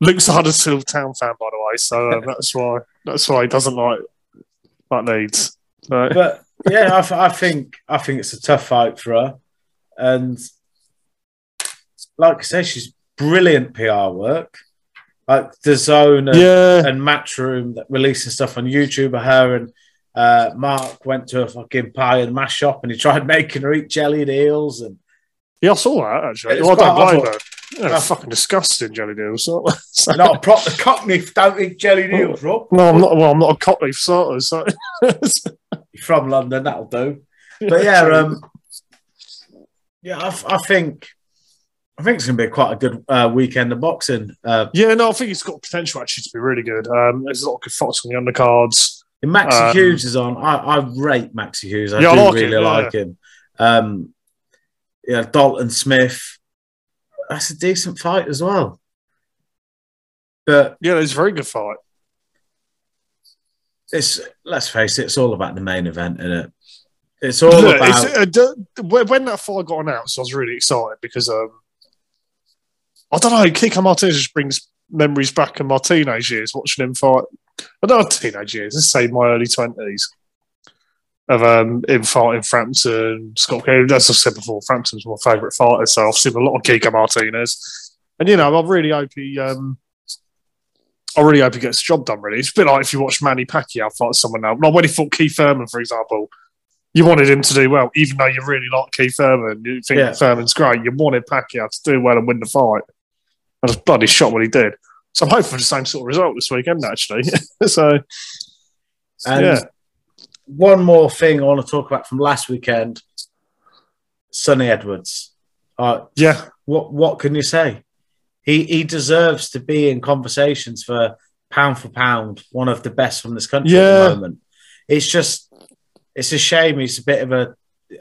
Luke's a Huddersfield Town fan, by the way, so uh, that's why that's why he doesn't like like Leeds. So, but yeah, I, th- I think I think it's a tough fight for her, and like I say, she's brilliant PR work. Like DAZN and, yeah, and Matchroom that releasing stuff on YouTube of her and uh, Mark went to a fucking pie and mash shop and he tried making her eat jellied eels and Yeah, I saw that actually. Well, I don't blame awful. her. Yeah, Yeah. fucking disgusting jelly deals. So, not a proper cockney don't eat jellied eels, Rob. no, I'm not. Well, I'm not a cockney starters. So. You're from London, that'll do. But yeah, um, yeah, I, I think I think it's going to be quite a good uh, weekend of boxing. Uh, yeah, no, I think it's got potential actually to be really good. Um, there's a lot of good fights on the undercards. Maxi Um, Hughes is on. I, I rate Maxi Hughes. I Yeah, I do like really him, yeah. like him. Um, yeah, Dalton Smith. That's a decent fight as well. But Yeah, it's a very good fight. it's let's face it, it's all about the main event, isn't it? It's all Look, about it's, uh, when that fight got announced, I was really excited because um, I don't know. Kiko Martinez just brings memories back in my teenage years watching him fight. I don't know teenage years. Let's say my early twenties of um, him fighting Frampton, Scott. Kelly. As I said before, Frampton's my favourite fighter, so I've seen a lot of Kiko Martinez, and you know, I really hope he. Um, I really hope he gets the job done. Really, it's a bit like if you watch Manny Pacquiao fight someone else. Like when he fought Keith Thurman, for example you wanted him to do well, even though you really like Keith Thurman. You think Yeah. Thurman's great. You wanted Pacquiao to do well and win the fight. I was bloody shocked when he did. So I'm hoping for the same sort of result this weekend, actually. so, And yeah, one more thing I want to talk about from last weekend Sonny Edwards. Uh, yeah, what what can you say? He he deserves to be in conversations for pound for pound, one of the best from this country at the moment. It's just it's a shame he's a bit of a,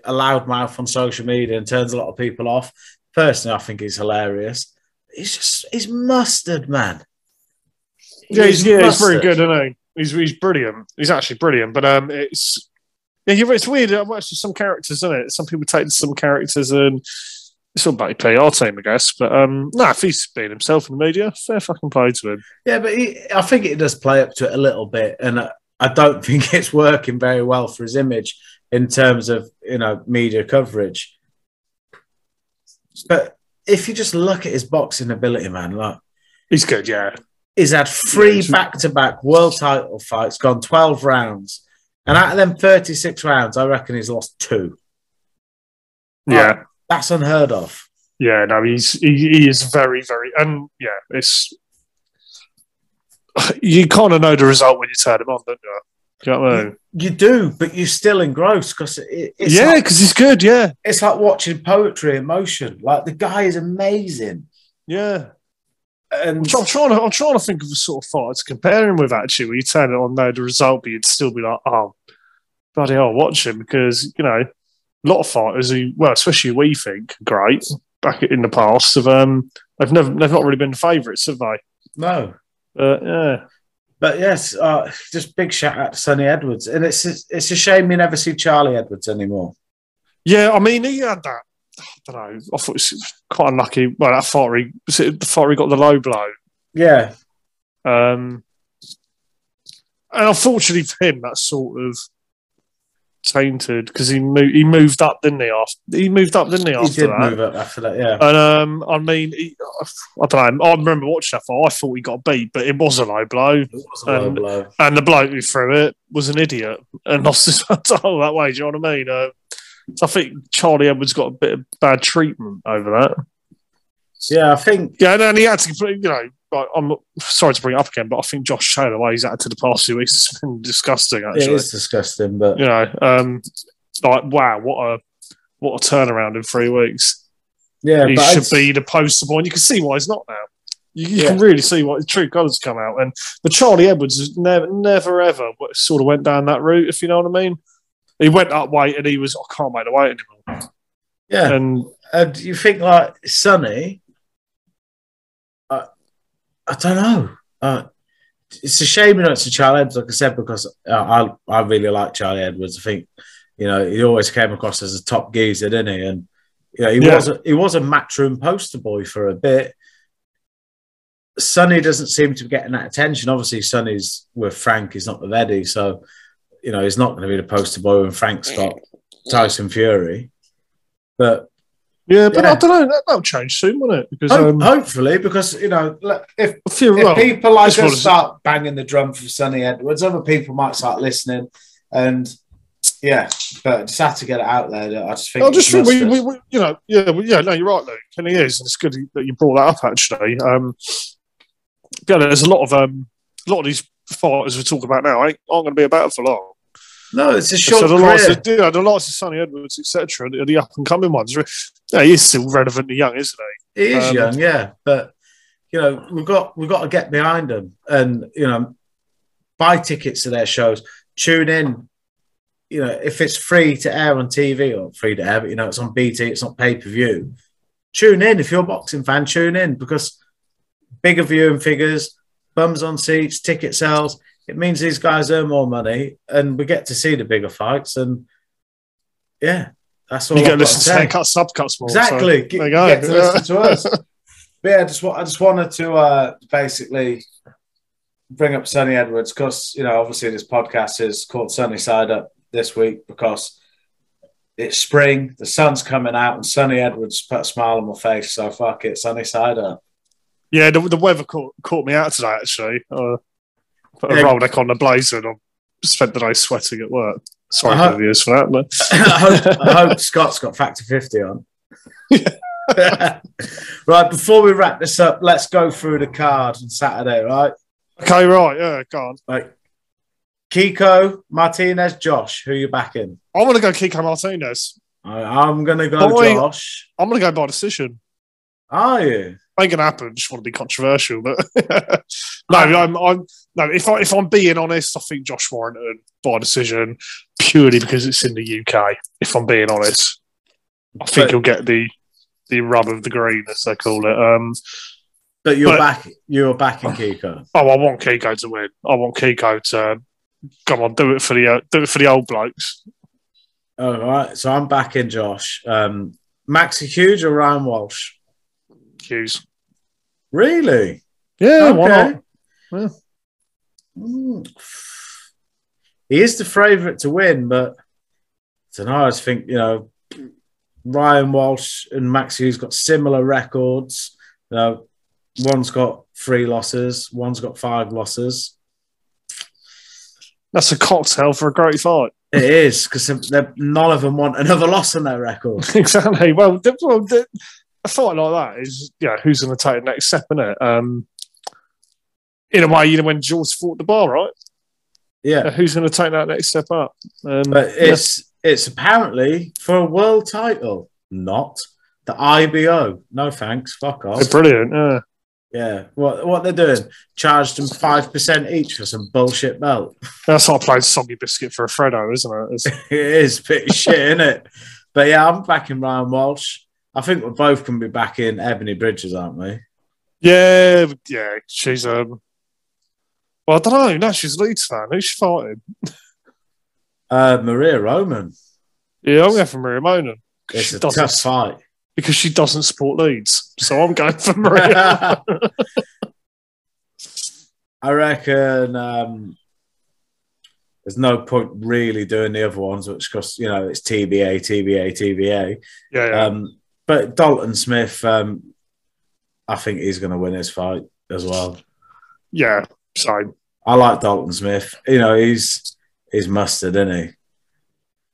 a loudmouth on social media and turns a lot of people off. Personally, I think he's hilarious. He's just he's mustard, man. yeah, he's, yeah, he's very good, isn't he? He's, he's brilliant. He's actually brilliant. But um, it's yeah, it's weird. I watched some characters, isn't it? Some people take some characters and it's all about play our team, I guess. But um, no, if he's being himself in the media, fair fucking play to him. Yeah, but he, I think it does play up to it a little bit, and I, I don't think it's working very well for his image in terms of you know media coverage. But if you just look at his boxing ability, man, like He's good, yeah. he's had three Yeah, back-to-back world title fights, gone twelve rounds, and out of them thirty-six rounds, I reckon he's lost two. Yeah. That's unheard of. Yeah, no, he's he, he is very, very, and yeah, it's you kind of know the result when you turn him on, don't you? Do you know what I mean? You do, but you're still engrossed because it, it's yeah, like- because he's good. Yeah, it's like watching poetry in motion. Like the guy is amazing. yeah. And I'm, try- I'm trying to, I'm trying to think of a sort of fight to compare him with. Actually, where you turn it on, know the result, but you'd still be like, oh, bloody hell, watch him because you know a lot of fighters who, well, especially we think great back in the past, have um, they've never, they've not really been favourites, have they? no, But yeah, but yes, uh, just big shout out to Sonny Edwards. And it's it's a shame you never see Charlie Edwards anymore. Yeah, I mean, he had that. I don't know. I thought it was quite unlucky. Well, that fight, he, was it the fight he got the low blow. Yeah, Um, and unfortunately for him, that sort of tainted because he moved. He moved up, didn't he? After he moved up, didn't he? After he did that, move up after that. Yeah, and um, I mean, he, I don't know. I remember watching that fight. I thought he got beat, but it was a low blow, it was a low and- blow. and the bloke who threw it was an idiot and lost his title that way. Do you know what I mean? Uh, so I think Charlie Edwards got a bit of bad treatment over that. Yeah, I think Yeah, and then he had to, you know, I'm not, sorry to bring it up again, but I think Josh Taylor, the way he's acted to the past few weeks, has been disgusting, it actually. is disgusting, but You know, um, like, wow, what a what a turnaround in three weeks. yeah, he should it's- be the poster boy, and you can see why he's not now. You, you Yeah. can really see why the true colours come out. And but Charlie Edwards has never, never ever sort of went down that route, if you know what I mean. He went up weight, and he was, I can't make the weight anymore. Yeah, And and you think like Sonny? I, I don't know. Uh, it's a shame, you know, it's a Charlie Edwards, like I said, because uh, I I really like Charlie Edwards. I think you know he always came across as a top geezer, didn't he? And you know he Yeah. was a, he was a matchroom poster boy for a bit. Sonny doesn't seem to be getting that attention. Obviously, Sonny's with Frank, he's not with Eddie, so you know he's not going to be the poster boy when Frank's got Tyson Fury. But yeah, but Yeah. I don't know, that, that'll change soon, won't it? Because Ho- um, hopefully, because you know, if, if well, people like us start banging the drum for Sonny Edwards, other people might start listening, and yeah, but just have to get it out there. I just think. I just think we, we, we, you know, yeah, well, yeah, no, you're right, Luke, and he is, it's good that you brought that up. Actually, um, yeah, there's a lot of um, a lot of these fighters we're talking about now ain't, aren't going to be about for long. no, it's a short so the career. likes of, you know, the likes of Sonny Edwards, etc., the, the up and coming ones. Yeah, he is still relevantly young, isn't he? He is um, young, yeah, but you know, we've got we've got to get behind them, and you know, buy tickets to their shows, tune in. You know, if it's free to air on TV or free to air, but you know, it's on BT, it's not pay per view. Tune in if you're a boxing fan. Tune in because bigger viewing figures, bums on seats, ticket sales. It means these guys earn more money, and we get to see the bigger fights. And yeah, that's all. You get to listen to haircut subcuts more. so Exactly. there you Get, go. get to listen to us. But yeah, I just, I just wanted to uh, basically bring up Sonny Edwards because, you know, obviously this podcast is called Sunny Side Up this week because it's spring, the sun's coming out, and Sonny Edwards put a smile on my face. So fuck it, Sunny Side Up. Yeah, the, the weather caught, caught me out today, actually. Uh, put a Yeah. roll neck on the blazer and I spent the day sweating at work. Sorry Uh-huh. for the viewers for that. But I, hope, I hope Scott's got factor 50 on. right, before we wrap this up, let's go through the card on Saturday, right? Okay, right, yeah, go on. Like Kiko, Martinez, Josh, who you backing? I'm gonna go Kiko Martinez. I, I'm gonna go Boy. Josh. I'm gonna go by decision. Are you? Ain't gonna happen. Just want to be controversial, but no, I'm, I'm no. If I if I'm being honest, I think Josh Warrington by decision purely because it's in the UK. If I'm being honest, I think But- he'll get the the rub of the green, as they call it. Um, But you're But- back. You're backing Kiko. oh, I want Kiko to win. I want Kiko to come on, do it for the uh, do it for the old blokes. All right. So I'm backing Josh. Um, Maxi Hughes or Ryan Walsh? Hughes. Really? Yeah, why not? Yeah. Mm. He is the favourite to win, but I don't know. I just think you know Ryan Walsh and Max Hughes got similar records. You know, one's got three losses, one's got five losses. That's a cocktail for a great fight. It is because none of them want another loss on their record. exactly. Well, the, well the, a fight like that is, yeah, who's going to take the next step in it? Um, in a way, you know, when George fought the bar, right? Yeah, Uh, who's going to take that next step up? Um, but it's it's apparently for a world title, not the IBO. No thanks, fuck yeah, off. brilliant. Yeah. Yeah, what what they're doing? Charged them five percent each for some bullshit belt. That's like playing soggy biscuit for a Freddo, isn't it? It's, it is pretty shit, isn't it? But yeah, I'm backing Ryan Walsh. I think we both can be back in Ebony Bridges, aren't we? yeah, yeah. She's um. Well, I don't know. No, she's a Leeds fan. Who's she fighting? Uh, Maria Roman. Yeah, I'm going for Maria Roman. It's She a tough fight. because she doesn't support Leeds. So I'm going for Maria. I reckon um, there's no point really doing the other ones, which because you know it's TBA, TBA, TBA. yeah, yeah. Um, but Dalton Smith, um, I think he's going to win his fight as well. yeah. Same. I like Dalton Smith. You know, he's he's mustard, isn't he?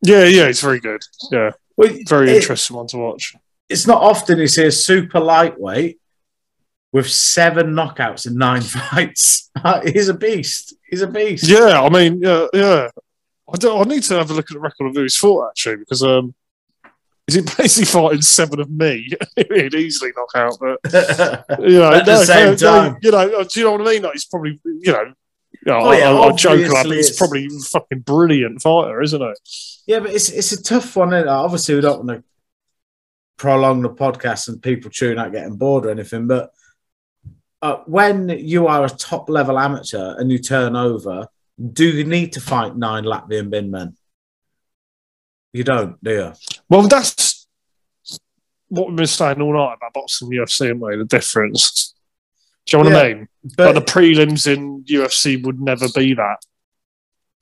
Yeah, yeah. It's very good. Yeah, Well, very it- interesting one to watch. It's not often you see a super lightweight with seven knockouts in nine fights. he's a beast. He's a beast. Yeah, I mean, yeah, yeah. I, don't, I need to have a look at the record of who he's fought actually, because um, is it basically fighting seven of me? He'd easily knock out, but you know, At the no, same no, time. you know, do you know what I mean? Like, he's probably, you know, you know, Oh, yeah, I, I, joke but he's probably a fucking brilliant fighter, isn't it? Yeah, but it's it's a tough one. Isn't it? Obviously, we don't want to prolong the podcast and people tune out getting bored or anything. But uh, when you are a top level amateur and you turn over, do you need to fight nine Latvian bin men? You don't, do you? Well, that's what we've been saying all night about boxing and UFC, haven't we? The difference. Do you know what I mean? But Like the prelims in UFC would never be that.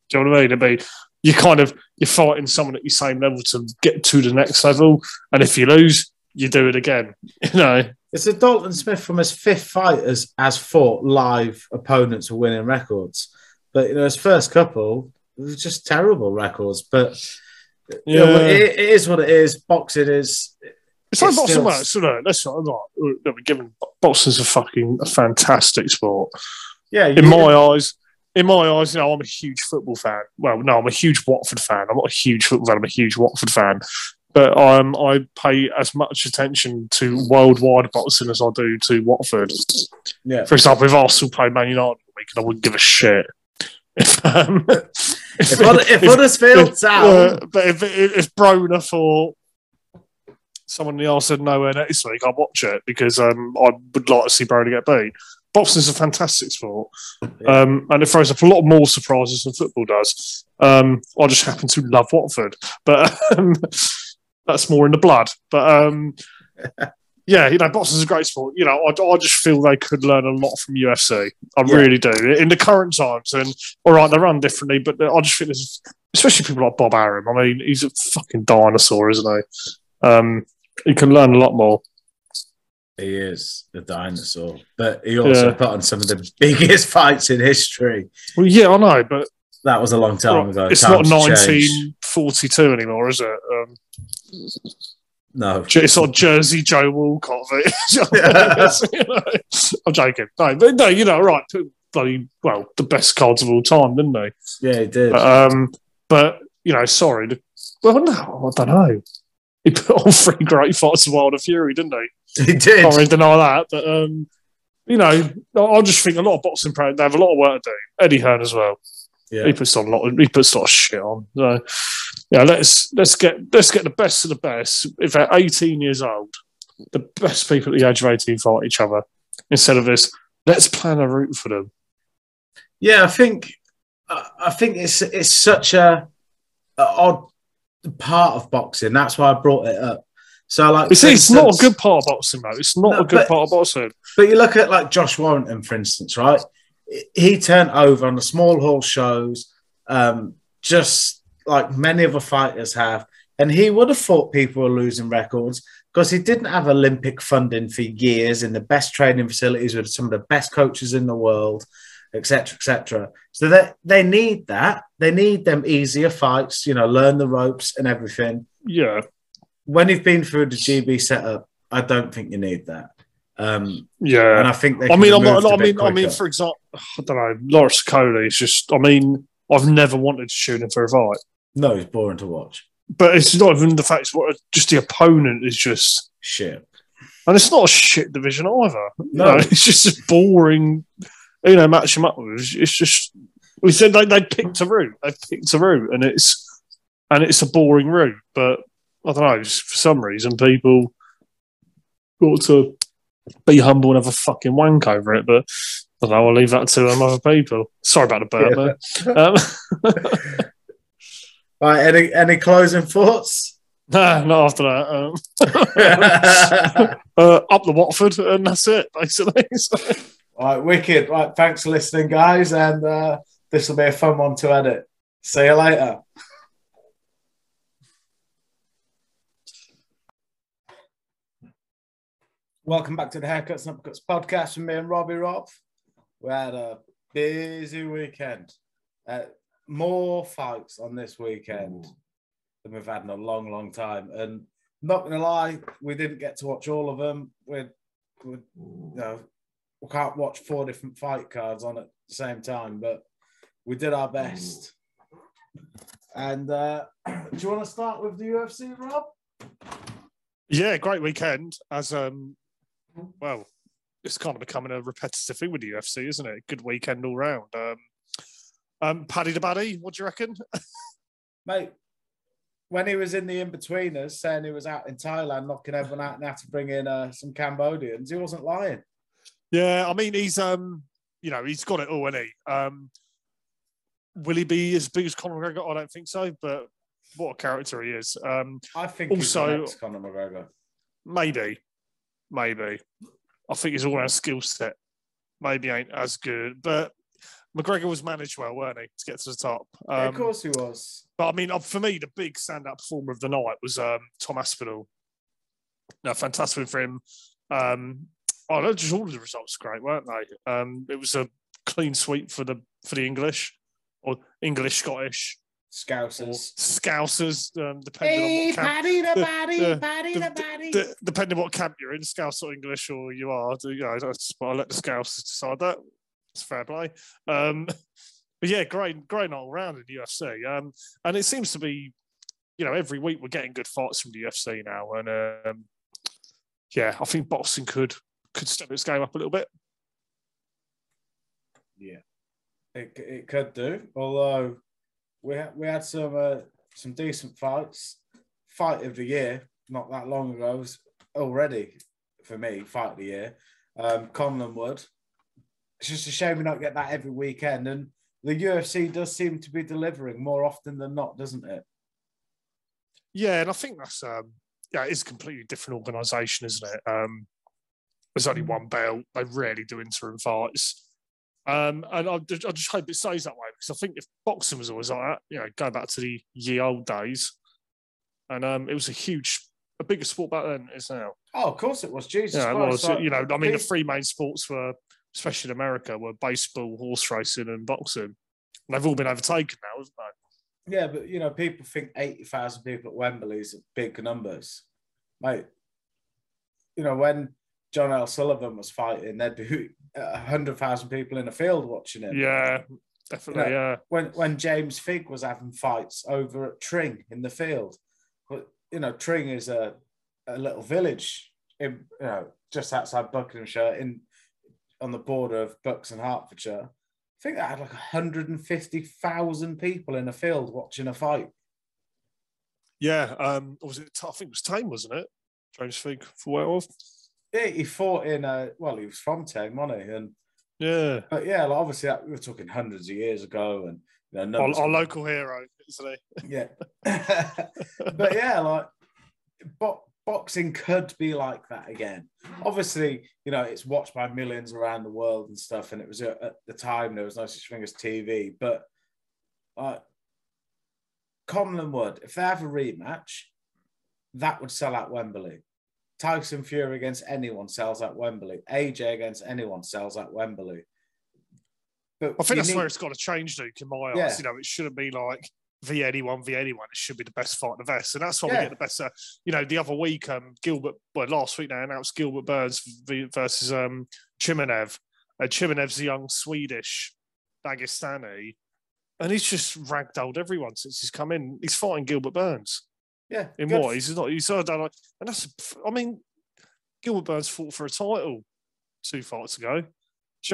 Do you know what I mean? It'd be you kind of you're fighting someone at your same level to get to the next level, and if you lose, you do it again. You know? it's a Dalton Smith from his fifth fight as, has fought live opponents with winning records. But you know, his first couple were just terrible records. But you know, Yeah. it, it is what it is. Boxing is It's like It's boxing works, isn't it? That's not not. We're given boxing's a fucking a fantastic sport. yeah. In my eyes, in my eyes, you know, I'm a huge football fan. Well, no, I'm a huge Watford fan. I'm not a huge football fan. I'm a huge Watford fan. But um, I pay as much attention to worldwide boxing as I do to Watford. yeah. For example, if Arsenal played Man United, week, I wouldn't give a shit. If, um, If, Hud- if Huddersfield Town, uh, but if, if, if Broner for someone in the Arsenal nowhere next week, I'd watch it because um, I would like to see Broner get beat. Boxing's a fantastic sport, Yeah. um, and it throws up a lot more surprises than football does. Um, I just happen to love Watford, but um, that's more in the blood. But um, yeah, you know, boxing's a great sport. You know, I, I just feel they could learn a lot from UFC. I Yeah. really do in the current times. And all right, they run differently, but I just think there's, especially people like Bob Arum. I mean, he's a fucking dinosaur, isn't he? Um, he can learn a lot more. he is a dinosaur, but he also Yeah. put on some of the biggest fights in history. Well, yeah, I know, but That was a long time ago. it's Times not have changed. 1942 anymore, is it? Um, No. It's on Jersey Joe Walcott. it. You know, I'm joking. No, but no, you know, right? Bloody well, the best cards of all time, didn't they? Yeah, he did. But, um, but you know, sorry. The, well, no, I don't know. He put on three great fights of Wilder Fury, didn't he? he did. Can't really deny that. But um, you know, I just think a lot of boxing pros they have a lot of work to do. Eddie Hearn as well. Yeah. He puts on a lot. Of, he puts a lot of shit on. So, yeah, let's let's get let's get the best of the best. If they're 18 years old, the best people at the age of 18 fight each other instead of this. Let's plan a route for them. Yeah, I think I think it's it's such a, a odd part of boxing. That's why I brought it up. So like, It's, for it's not a good part of boxing, though. It's not No, a good but- part of boxing. But you look at like Josh Warrington, for instance, right? He turned over on the small hall shows, um, just like many other fighters have. And he would have thought people were losing records because he didn't have Olympic funding for years in the best training facilities with some of the best coaches in the world, etc., etc. So they they need that. They need them easier fights, you know, learn the ropes and everything. Yeah, When you've been through the GB setup, I don't think you need that. Um, yeah. and I think they. I mean, I'm not, I mean, I mean, for example, I don't know, Lawrence Okolie is just. I mean, I've never wanted to shoot him for a fight, No, it's boring to watch. but it's not even the fact. It's what just the opponent is just, Shit. and it's not a shit division either. No. No, it's just a boring. You know, match them up with. It's, just. We said they they picked a route. They picked a route, and it's and it's a boring route. But I don't know. For some reason, people ought to be humble and have a fucking wank over it. But I don't know. I'll leave that to um, other people. Sorry about the burp. there. Um, Right, any any closing thoughts? nah, not after that. Um, uh, up the Watford, and that's it, basically. So- right, wicked. Right, thanks for listening, guys, and uh, this will be a fun one to edit. See you later. Welcome back to the Haircuts and Upcuts podcast from me and Robbie Rob. We had a busy weekend. Uh, more fights on this weekend than we've had in a long, long time. And not gonna lie, we didn't get to watch all of them. We, we, you know, we can't watch four different fight cards on at the same time, but we did our best. And uh, do you want to start with the UFC, Rob? Yeah, great weekend. As um, well, it's kind of becoming a repetitive thing with the UFC, isn't it? Good weekend all round. Um, um, Paddy the Baddy, what do you reckon? Mate, when he was in the in-betweeners saying he was out in Thailand knocking everyone out and had to bring in uh, some Cambodians, he wasn't lying. Yeah, I mean he's um, you know, he's got it all, is he? Um, will he be as big as Conor McGregor? I don't think so, but what a character he is. Um, I think Also- Conor McGregor. maybe, maybe. I think his all-round skill set maybe ain't as good, but McGregor was managed well, weren't he, to get to the top? Yeah, Um, of course he was. But I mean, uh, for me, the big standout performer of the night was um, Tom Aspinall. No, fantastic for him. Um, oh, no, just all of the results were great, weren't they? Um, it was a clean sweep for the for the English or English Scottish Scousers. Scousers, um, depending on what camp, Paddy the the- Paddy, the- Paddy the- the depending what camp you're in, Scouse or English or you are. You know, that's, but let the Scousers decide that. It's fair play. Um, but yeah, great, great all round in the UFC. Um, and it seems to be, you know, every week we're getting good fights from the UFC now. And um, yeah, I think boxing could could step its game up a little bit. Yeah, it, it could do. Although we had, we had some uh, some decent fights. Fight of the year not that long ago was already for me fight of the year. Um, Conlan Wood. It's just a shame we don't get that every weekend, and the UFC does seem to be delivering more often than not, doesn't it? Yeah, and I think that's um, yeah, it's a completely different organisation, isn't it? Um, there's only one belt. They rarely do interim fights. Um, and I, I just hope it stays that way because I think if boxing was always like that, you know, going back to the ye old days, and um, it was a huge, a bigger sport back then as now. Oh, of course it was. Jesus Yeah, it was. You know, I mean, the three main sports were, especially in America, were baseball, horse racing, and boxing. They've all been overtaken now, haven't they? Yeah, but you know, people think eighty thousand people at Wembley is big numbers. mate. You know when John L. Sullivan was fighting, there'd be a hundred thousand people in the field watching him. Yeah, definitely. You know, yeah. When when James Figg was having fights over at Tring in the field, but you know Tring is a a little village in you know just outside Buckinghamshire in on the border of Bucks and Hertfordshire. I think that had like 150,000 people in a field watching a fight. Yeah, um, was it? I think it was Thame, wasn't it? James Figg for was. Yeah, he fought in a well, he was from Thame, wasn't he? And Yeah, but yeah, like obviously that, we were talking hundreds of years ago, and you know, our, our local hero, isn't he? yeah. but yeah, like bo- boxing could be like that again. Obviously, you know, it's watched by millions around the world and stuff, and it was at, at the time there was no such thing as TV. But uh, would, if they have a rematch, that would sell out Wembley. Tyson Fury against anyone sells at Wembley. AJ against anyone sells at Wembley. But I think that's need- where it's got to change, Duke. In my eyes, Yeah. you know, it shouldn't be like v anyone v anyone. It should be the best fight in the best, and that's why Yeah. we get the best. Uh, you know, the other week, um, Gilbert, well, last week they announced Gilbert Burns v- versus um, Chimaev. Uh, Chimaev's a young Swedish Dagestani, and he's just ragdolled everyone since he's come in. He's fighting Gilbert Burns yeah, in good what? He's not. He's not done like, and that's. I mean, Gilbert Burns fought for a title two fights ago. Do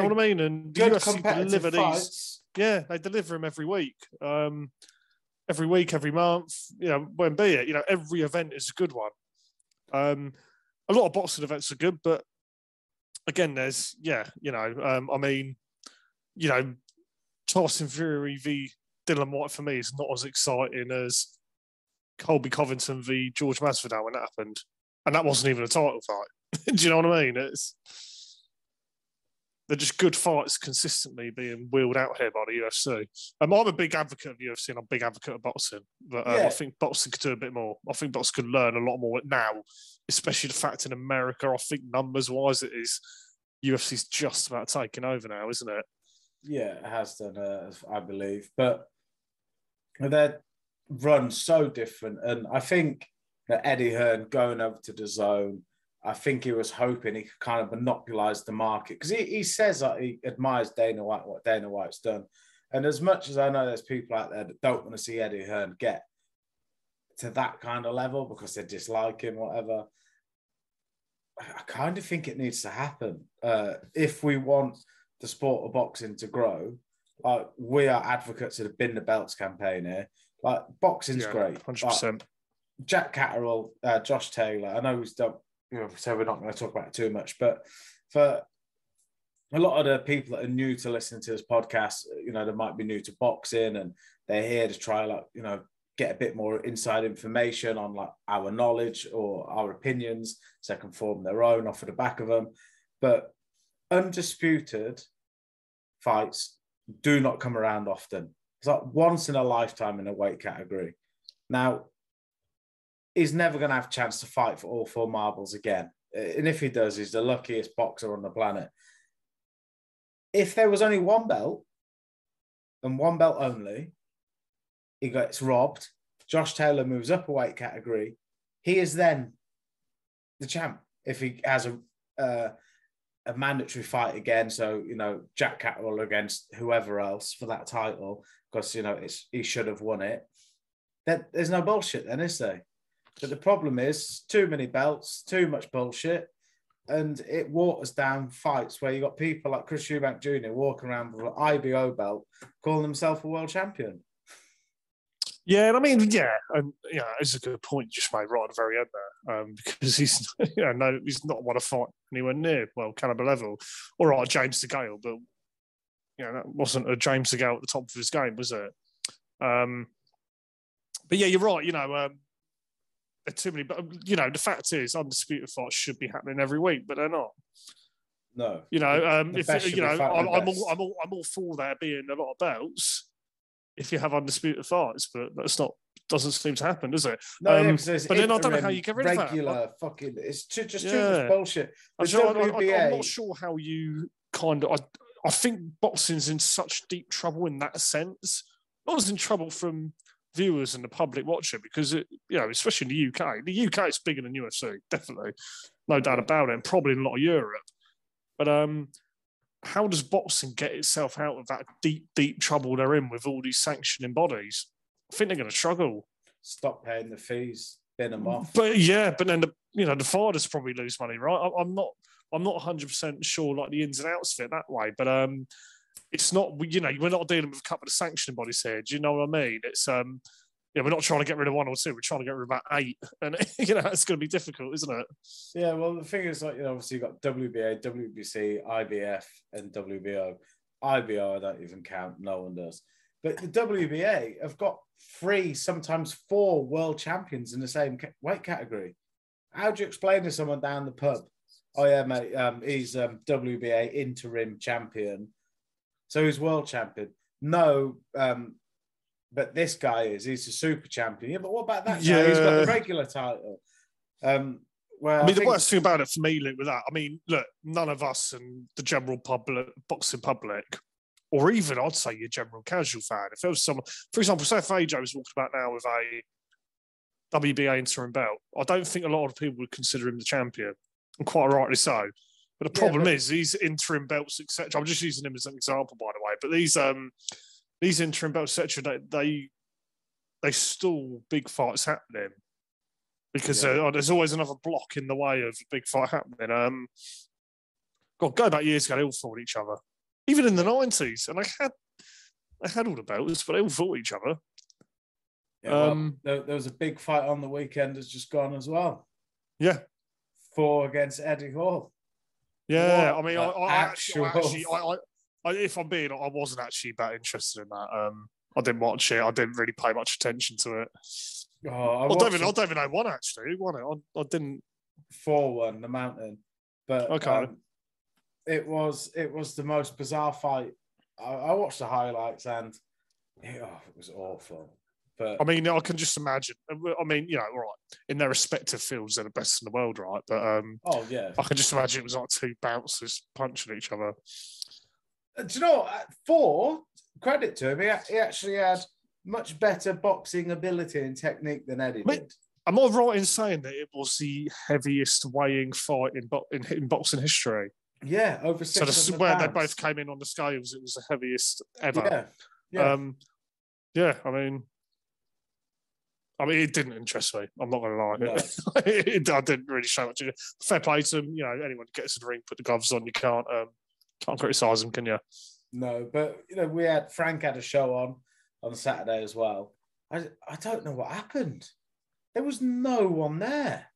you know what I mean? And the UFC deliver these fights. yeah, they deliver them every week. Um, every week, every month. You know, when be it, you know, every event is a good one. Um, a lot of boxing events are good, but again, there's yeah, you know, um, I mean, you know, Tyson Fury v Dillian Whyte for me is not as exciting as Colby Covington v George Masvidal when that happened, and that wasn't even a title fight. Do you know what I mean? It's they're just good fights consistently being wheeled out here by the UFC. Um, I'm a big advocate of UFC and I'm a big advocate of boxing, but um, Yeah. I think boxing could do a bit more. I think boxing could learn a lot more now, especially the fact in America. I think numbers wise, it is UFC's just about taking over now, isn't it? Yeah, it has done, uh, I believe. But their run so different. And I think that Eddie Hearn going over to DAZN, I think he was hoping he could kind of monopolize the market because he, he says that he admires Dana White, what Dana White's done. And as much as I know there's people out there that don't want to see Eddie Hearn get to that kind of level because they dislike him, whatever, I kind of think it needs to happen. Uh, if we want the sport of boxing to grow, like we are advocates of the bin the belts campaign here. Like boxing's great. hundred Like, percent. Jack Catterall, uh, Josh Taylor. I know he's don't, you know, so we're not going to talk about it too much, but for a lot of the people that are new to listening to this podcast, you know, they might be new to boxing and they're here to try, like, you know, get a bit more inside information on like our knowledge or our opinions so they can form their own off of the back of them. But undisputed fights do not come around often. It's like once in a lifetime in a weight category. Now, he's never going to have a chance to fight for all four marbles again. And if he does, he's the luckiest boxer on the planet. If there was only one belt and one belt only, he gets robbed. Josh Taylor moves up a weight category. He is then the champ if he has a uh, a mandatory fight again. So you know Jack Catterall against whoever else for that title because you know it's he should have won it. That there's no bullshit then, is there? But the problem is too many belts, too much bullshit, and it waters down fights where you got people like Chris Eubank Jr. walking around with an IBO belt, calling himself a world champion. Yeah, and I mean, yeah, and yeah, it's a good point you just made right at the very end there, um, because he's, know, no, he's not won a fight anywhere near well caliber level. All right, James DeGale, but you know, that wasn't a James DeGale at the top of his game, was it? Um, but yeah, you're right. You know, um, too many. But you know, the fact is, undisputed fights should be happening every week, but they're not. No, You know, um, if you know, I'm, I'm all, I'm all, I'm all for there being a lot of belts if you have undisputed fights, but that's not doesn't seem to happen, does it? no, yeah, Um, there's but then I don't know how you get rid of that. regular fucking. It's too, just too much bullshit. I'm, sure, I, I, I'm not sure how you kind of. I, I think boxing's in such deep trouble in that sense. I was in trouble from viewers and the public watch it because it, you know, especially in the UK, the UK is bigger than UFC, definitely, no doubt about it, and probably in a lot of Europe. But um, how does boxing get itself out of that deep, deep trouble they're in with all these sanctioning bodies? I think they're going to struggle. Stop paying the fees, bin them off. But yeah, but then the you know the fighters probably lose money, right? I, I'm not, I'm not 100 percent sure like the ins and outs of it that way, but um, it's not you know we're not dealing with a couple of sanctioning bodies here. Do you know what I mean? It's um, yeah, we're not trying to get rid of one or two. We're trying to get rid of about eight, and you know it's going to be difficult, isn't it? Yeah, well, the thing is, like, you know, obviously you've got WBA, WBC, IBF, and WBO. IBO, I don't even count. No one does. But the WBA have got three, sometimes four world champions in the same weight category. How do you explain to someone down the pub? Oh yeah, mate, um, he's um, WBA interim champion, so he's world champion. No, um, but this guy is. He's a super champion. Yeah, but what about that guy? He's got the regular title. Um, well, I mean, the think- worst thing about it for me, Luke, with that, I mean, look, none of us and the general public, boxing public, or even I'd say your general casual fan, if there was someone, for example, say if AJ was walking about now with a WBA interim belt, I don't think a lot of people would consider him the champion, and quite rightly so. But the Yeah, problem but- is these interim belts, etc. I'm just using him as an example, by the way. But these um these interim belts, etc. They, they they stall big fights happening because Yeah. uh, there's always another block in the way of a big fight happening. Um, God, go back years ago, they all fought each other, even in the nineties, and I had they had all the belts, but they all fought each other. Yeah, well, Um, there, there was a big fight on the weekend that's just gone as well. Yeah, Thor against Eddie Hall. Yeah. What I mean, I, I actually, I actual- actually I, I, if I'm being, I wasn't actually that interested in that. Um, I didn't watch it. I didn't really pay much attention to it. Oh, I I don't even, I don't even know won actually. One, it? I, I didn't. Thor one the mountain, but Okay. um, it was it was the most bizarre fight. I, I watched the highlights and it, oh, it was awful. But I mean, I can just imagine. I mean, you know, all right, in their respective fields, they're the best in the world, right? But um, oh yeah, I can just imagine it was like two bouncers punching each other. Uh, do you know what? At Thor? Credit to him, he, he actually had much better boxing ability and technique than Eddie Wait, did. Am I right in saying that it was the heaviest weighing fight in, bo- in, in boxing history? Yeah, over six. So six. the, where they both came in on the scales, it was the heaviest ever. Yeah, yeah. Um, yeah, I mean, I mean, it didn't interest me. I'm not going to lie. No. it, I didn't really show much. Fair play to them. You know, anyone gets to the ring, put the gloves on. You can't um, can't criticise them, can you? No, but you know, we had Frank had a show on on Saturday as well. I I don't know what happened. There was no one there.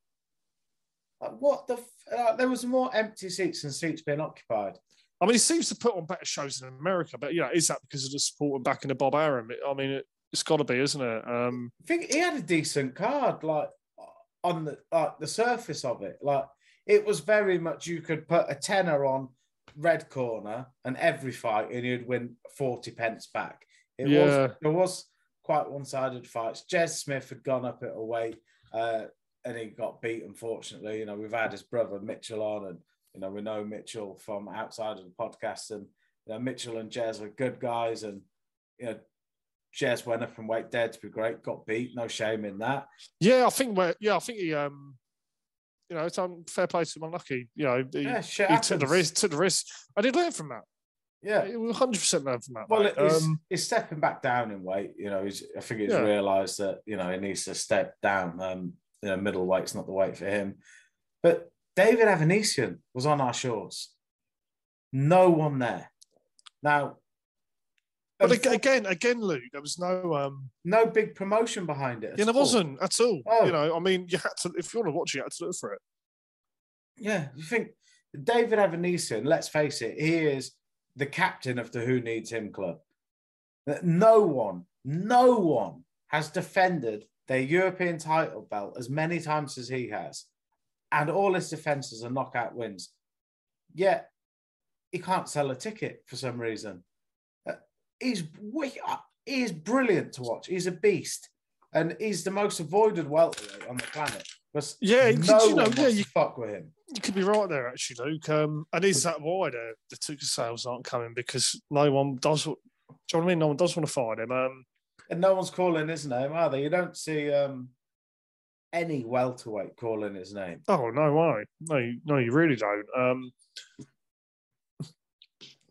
Like, what the? F- uh, there was more empty seats than seats being occupied. I mean, he seems to put on better shows in America, but yeah, is that because of the support and backing of Bob Arum? I mean, it, it's got to be, isn't it? Um, I think he had a decent card, like on the like the surface of it. Like it was very much you could put a tenner on red corner and every fight, and you'd win forty pence back. It Yeah. was there was quite one sided fights. Jez Smith had gone up at a weight, uh, and he got beat. Unfortunately, you know we've had his brother Mitchell on, and you know we know Mitchell from outside of the podcast, and you know Mitchell and Jez are good guys, and you know. Jez went up and weight dead to be great, got beat, no shame in that. yeah, I think. Where, yeah, I think he. Um, you know, it's on fair play to him. Unlucky. You know, he, Yeah, he took the risk. Took the risk. I did learn from that. Yeah. He 100 percent learn from that. Well, mate. he's, Um, stepping back down in weight. You know, he's, I think he's Yeah. realised that you know he needs to step down. Um, you know, middleweight's not the weight for him. But David Avanesyan was on our shores. No one there. Now, but unfo- ag- again, again, Luke, there was no. Um, no big promotion behind it. yeah, there all. wasn't at all. Oh. You know, I mean, you had to if you want to watch it, you had to look for it. Yeah, you think David Avanesyan, let's face it, he is the captain of the Who Needs Him club. That No one, no one has defended their European title belt as many times as he has. And all his defenses are knockout wins. Yet he can't sell a ticket for some reason. He's uh, he is brilliant to watch. He's a beast. And he's the most avoided welterweight on the planet. Because Yeah, no you know, one yeah, wants you- to fuck with him. You could be right there, actually, Luke. Um, and is that why the, the ticket sales aren't coming? Because no one does. Do you know what I mean? No one does want to fight him. Um, And no one's calling his name, are they? You don't see um, any welterweight calling his name. Oh no way! No, no, you really don't. Um,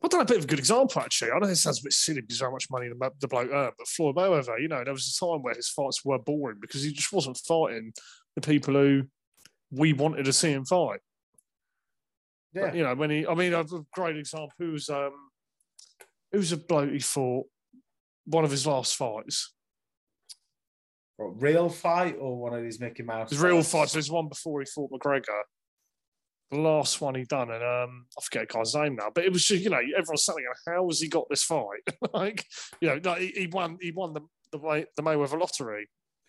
I don't a bit of a good example actually. I know it sounds a bit silly because how much money the, the bloke earned, but Floyd Mayweather, you know, there was a time where his fights were boring because he just wasn't fighting the people who we wanted to see him fight. Yeah. But, you know, when he, I mean, a great example. Who's um, who's a bloke he fought one of his last fights? What, real fight or one of these Mickey Mouse? His real fights. There's one before he fought McGregor. The last one he done, and um, I forget the guy's name now, but it was just you know everyone's saying, "How has he got this fight?" like you know, like, he, he won. He won the the, the Mayweather lottery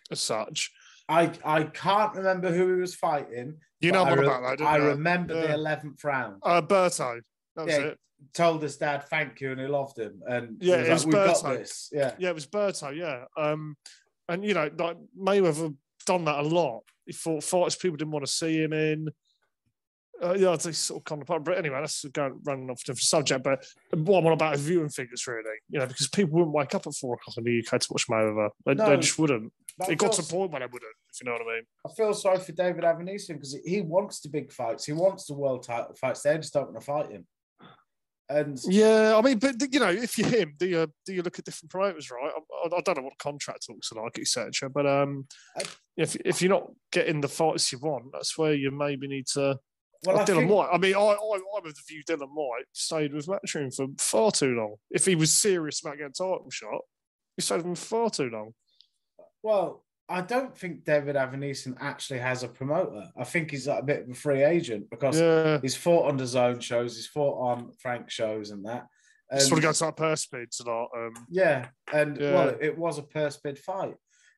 as such. I, I can't remember who he was fighting. You know I what re- about that? I you? remember the 11th round. Uh, Berto. That was Yeah. it. Told his dad thank you and he loved him. And Yeah, was it like, was got Berto. this. Yeah. Yeah, it was Berto. Yeah, um, and you know, like Mayweather done that a lot. He fought fights people didn't want to see him in. Uh, yeah, it's sort of kind of part. But anyway, that's going running off a different subject. But what I'm on about is viewing figures, really. You know, because people wouldn't wake up at four o'clock in the UK to watch Mayweather. They, No. they just wouldn't. It got to a point when they wouldn't. If you know what I mean. I feel sorry for David Avanesyan because he wants the big fights. He wants the world title fights. They just don't want to fight him. And Yeah, I mean, but you know, if you're him, do you do you look at different promoters, right? I, I don't know what contract talks are like, etc. But um, I- if if you're not getting the fights you want, that's where you maybe need to. Well, I Dillian think, Whyte. I mean, I, I, I would view Dillian Whyte stayed with Matchroom for far too long. If he was serious about getting a title shot, he stayed with him for far too long. well, I don't think David Avanesyan actually has a promoter. I think he's like a bit of a free agent because Yeah, he's fought on his own shows, he's fought on Frank shows and that. And, just want to go to that purse bid tonight. Um, yeah, and Yeah. well, it was a purse bid fight.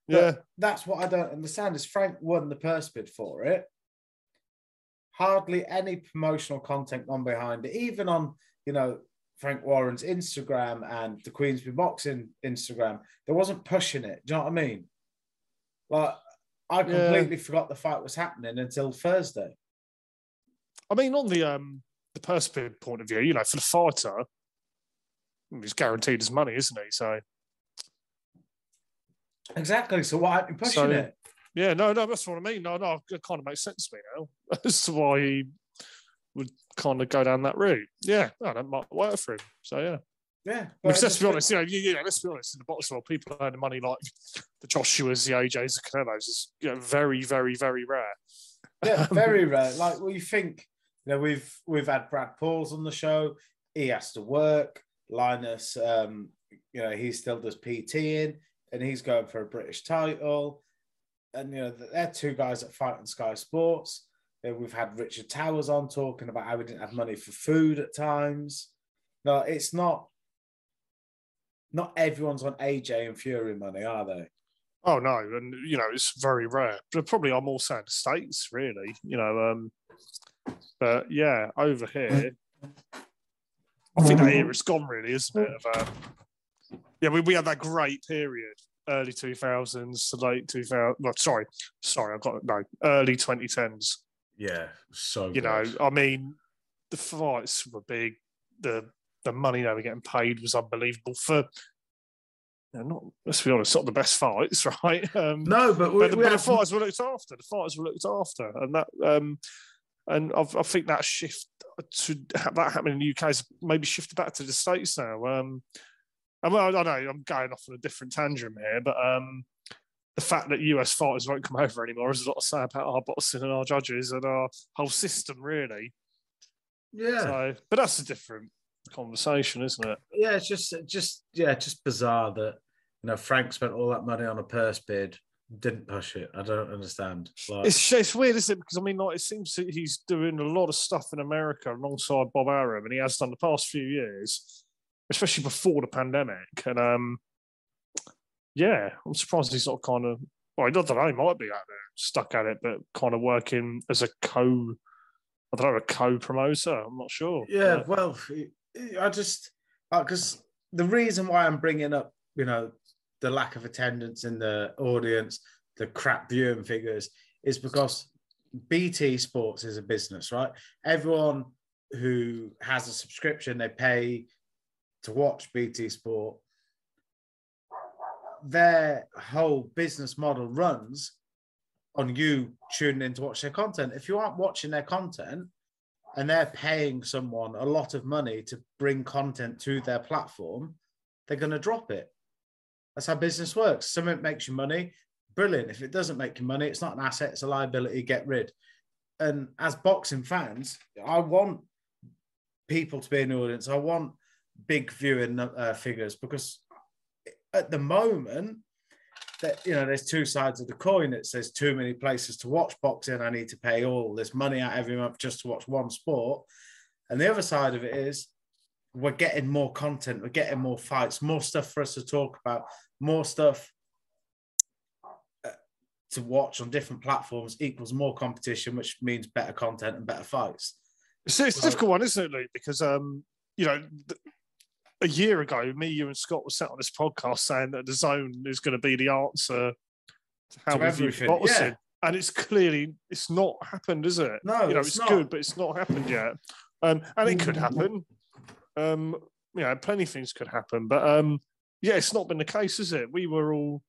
But yeah, that's what I don't understand is Frank won the purse bid for it. Hardly any promotional content gone behind it, even on you know Frank Warren's Instagram and the Queensberry Boxing Instagram. There wasn't pushing it. Do you know what I mean? Like I Yeah. completely forgot the fight was happening until Thursday. I mean, on the um the purse bid point of view, you know, for the fighter, he's guaranteed his money, isn't he? So Exactly. So why aren't you pushing So- it? Yeah, no, no, that's what I mean. No, no, it kind of makes sense to me now as to why he would kind of go down that route. Yeah, no, that might work for him. So yeah. Yeah. Because let's be honest, you know, you, you know, let's be honest, in the boxing world, people earning money like the Joshua's, the AJs, the Canelos is you know, very, very, very rare. yeah, very rare. Like, well, you think, you know, we've we've had Brad Pauls on the show. He has to work. Linus, um, you know, he still does PT in, and he's going for a British title. And you know, they're two guys that fight on Sky Sports. We've had Richard Towers on talking about how we didn't have money for food at times. No, it's not. Not everyone's on AJ and Fury money, are they? Oh no, and you know, it's very rare. But probably I'm all saying States, really, you know. Um but yeah, over here I think that era's gone really, isn't it? Of, um, yeah, we, we had that great period, early two thousands to late two thousand well, sorry, sorry, I've got no, early twenty tens. Yeah, so you know, I mean, the fights were big. The the money they were getting paid was unbelievable for. You know, not let's be honest, not the best fights, right? Um, no, but we, but, the- but the fighters were looked after. The fighters were looked after, and that um, and I've, I think that shift to have that happening in the UK has maybe shifted back to the states now. Um, I don't know. I'm going off on a different tangent here, but um, the fact that US fighters won't come over anymore is a lot to say about our boxing and our judges and our whole system, really. yeah. So, but that's a different conversation, isn't it? yeah, it's just just yeah, just bizarre that you know Frank spent all that money on a purse bid, didn't push it. I don't understand. Like, It's, it's weird, isn't it? Because I mean, like, it seems that he's doing a lot of stuff in America alongside Bob Arum, and he has done the past few years, especially before the pandemic. And um, yeah, I'm surprised he's not kind of. Well, I don't know. He might be out there stuck at it, but kind of working as a co. I don't know, a co-promoter. I'm not sure. yeah, well, I just because the reason why I'm bringing up you know the lack of attendance in the audience, the crap viewing figures, is because BT Sports is a business, right? Everyone who has a subscription, they pay to watch BT Sport. their whole business model runs on you tuning in to watch their content. If you aren't watching their content and they're paying someone a lot of money to bring content to their platform, they're going to drop it. That's how business works. Something makes you money, brilliant. If it doesn't make you money, it's not an asset, it's a liability, get rid. And as boxing fans, I want people to be in the audience. I want big viewing uh, figures because at the moment, that you know, there's two sides of the coin. It says too many places to watch boxing. I need to pay all this money out every month just to watch one sport. And the other side of it is we're getting more content, we're getting more fights, more stuff for us to talk about, more stuff uh, to watch on different platforms equals more competition, which means better content and better fights. It's, it's a difficult one, isn't it, Luke? Because um, you know, a year ago, me, you, and Scott were sat on this podcast saying that DAZN is going to be the answer to how to we view boxing. Yeah. And it's clearly it's not happened, is it? No, you know, it's, it's good, but it's not happened yet. Um, and it could happen. Um, you know, plenty of things could happen, but um, yeah, it's not been the case, is it? We were all,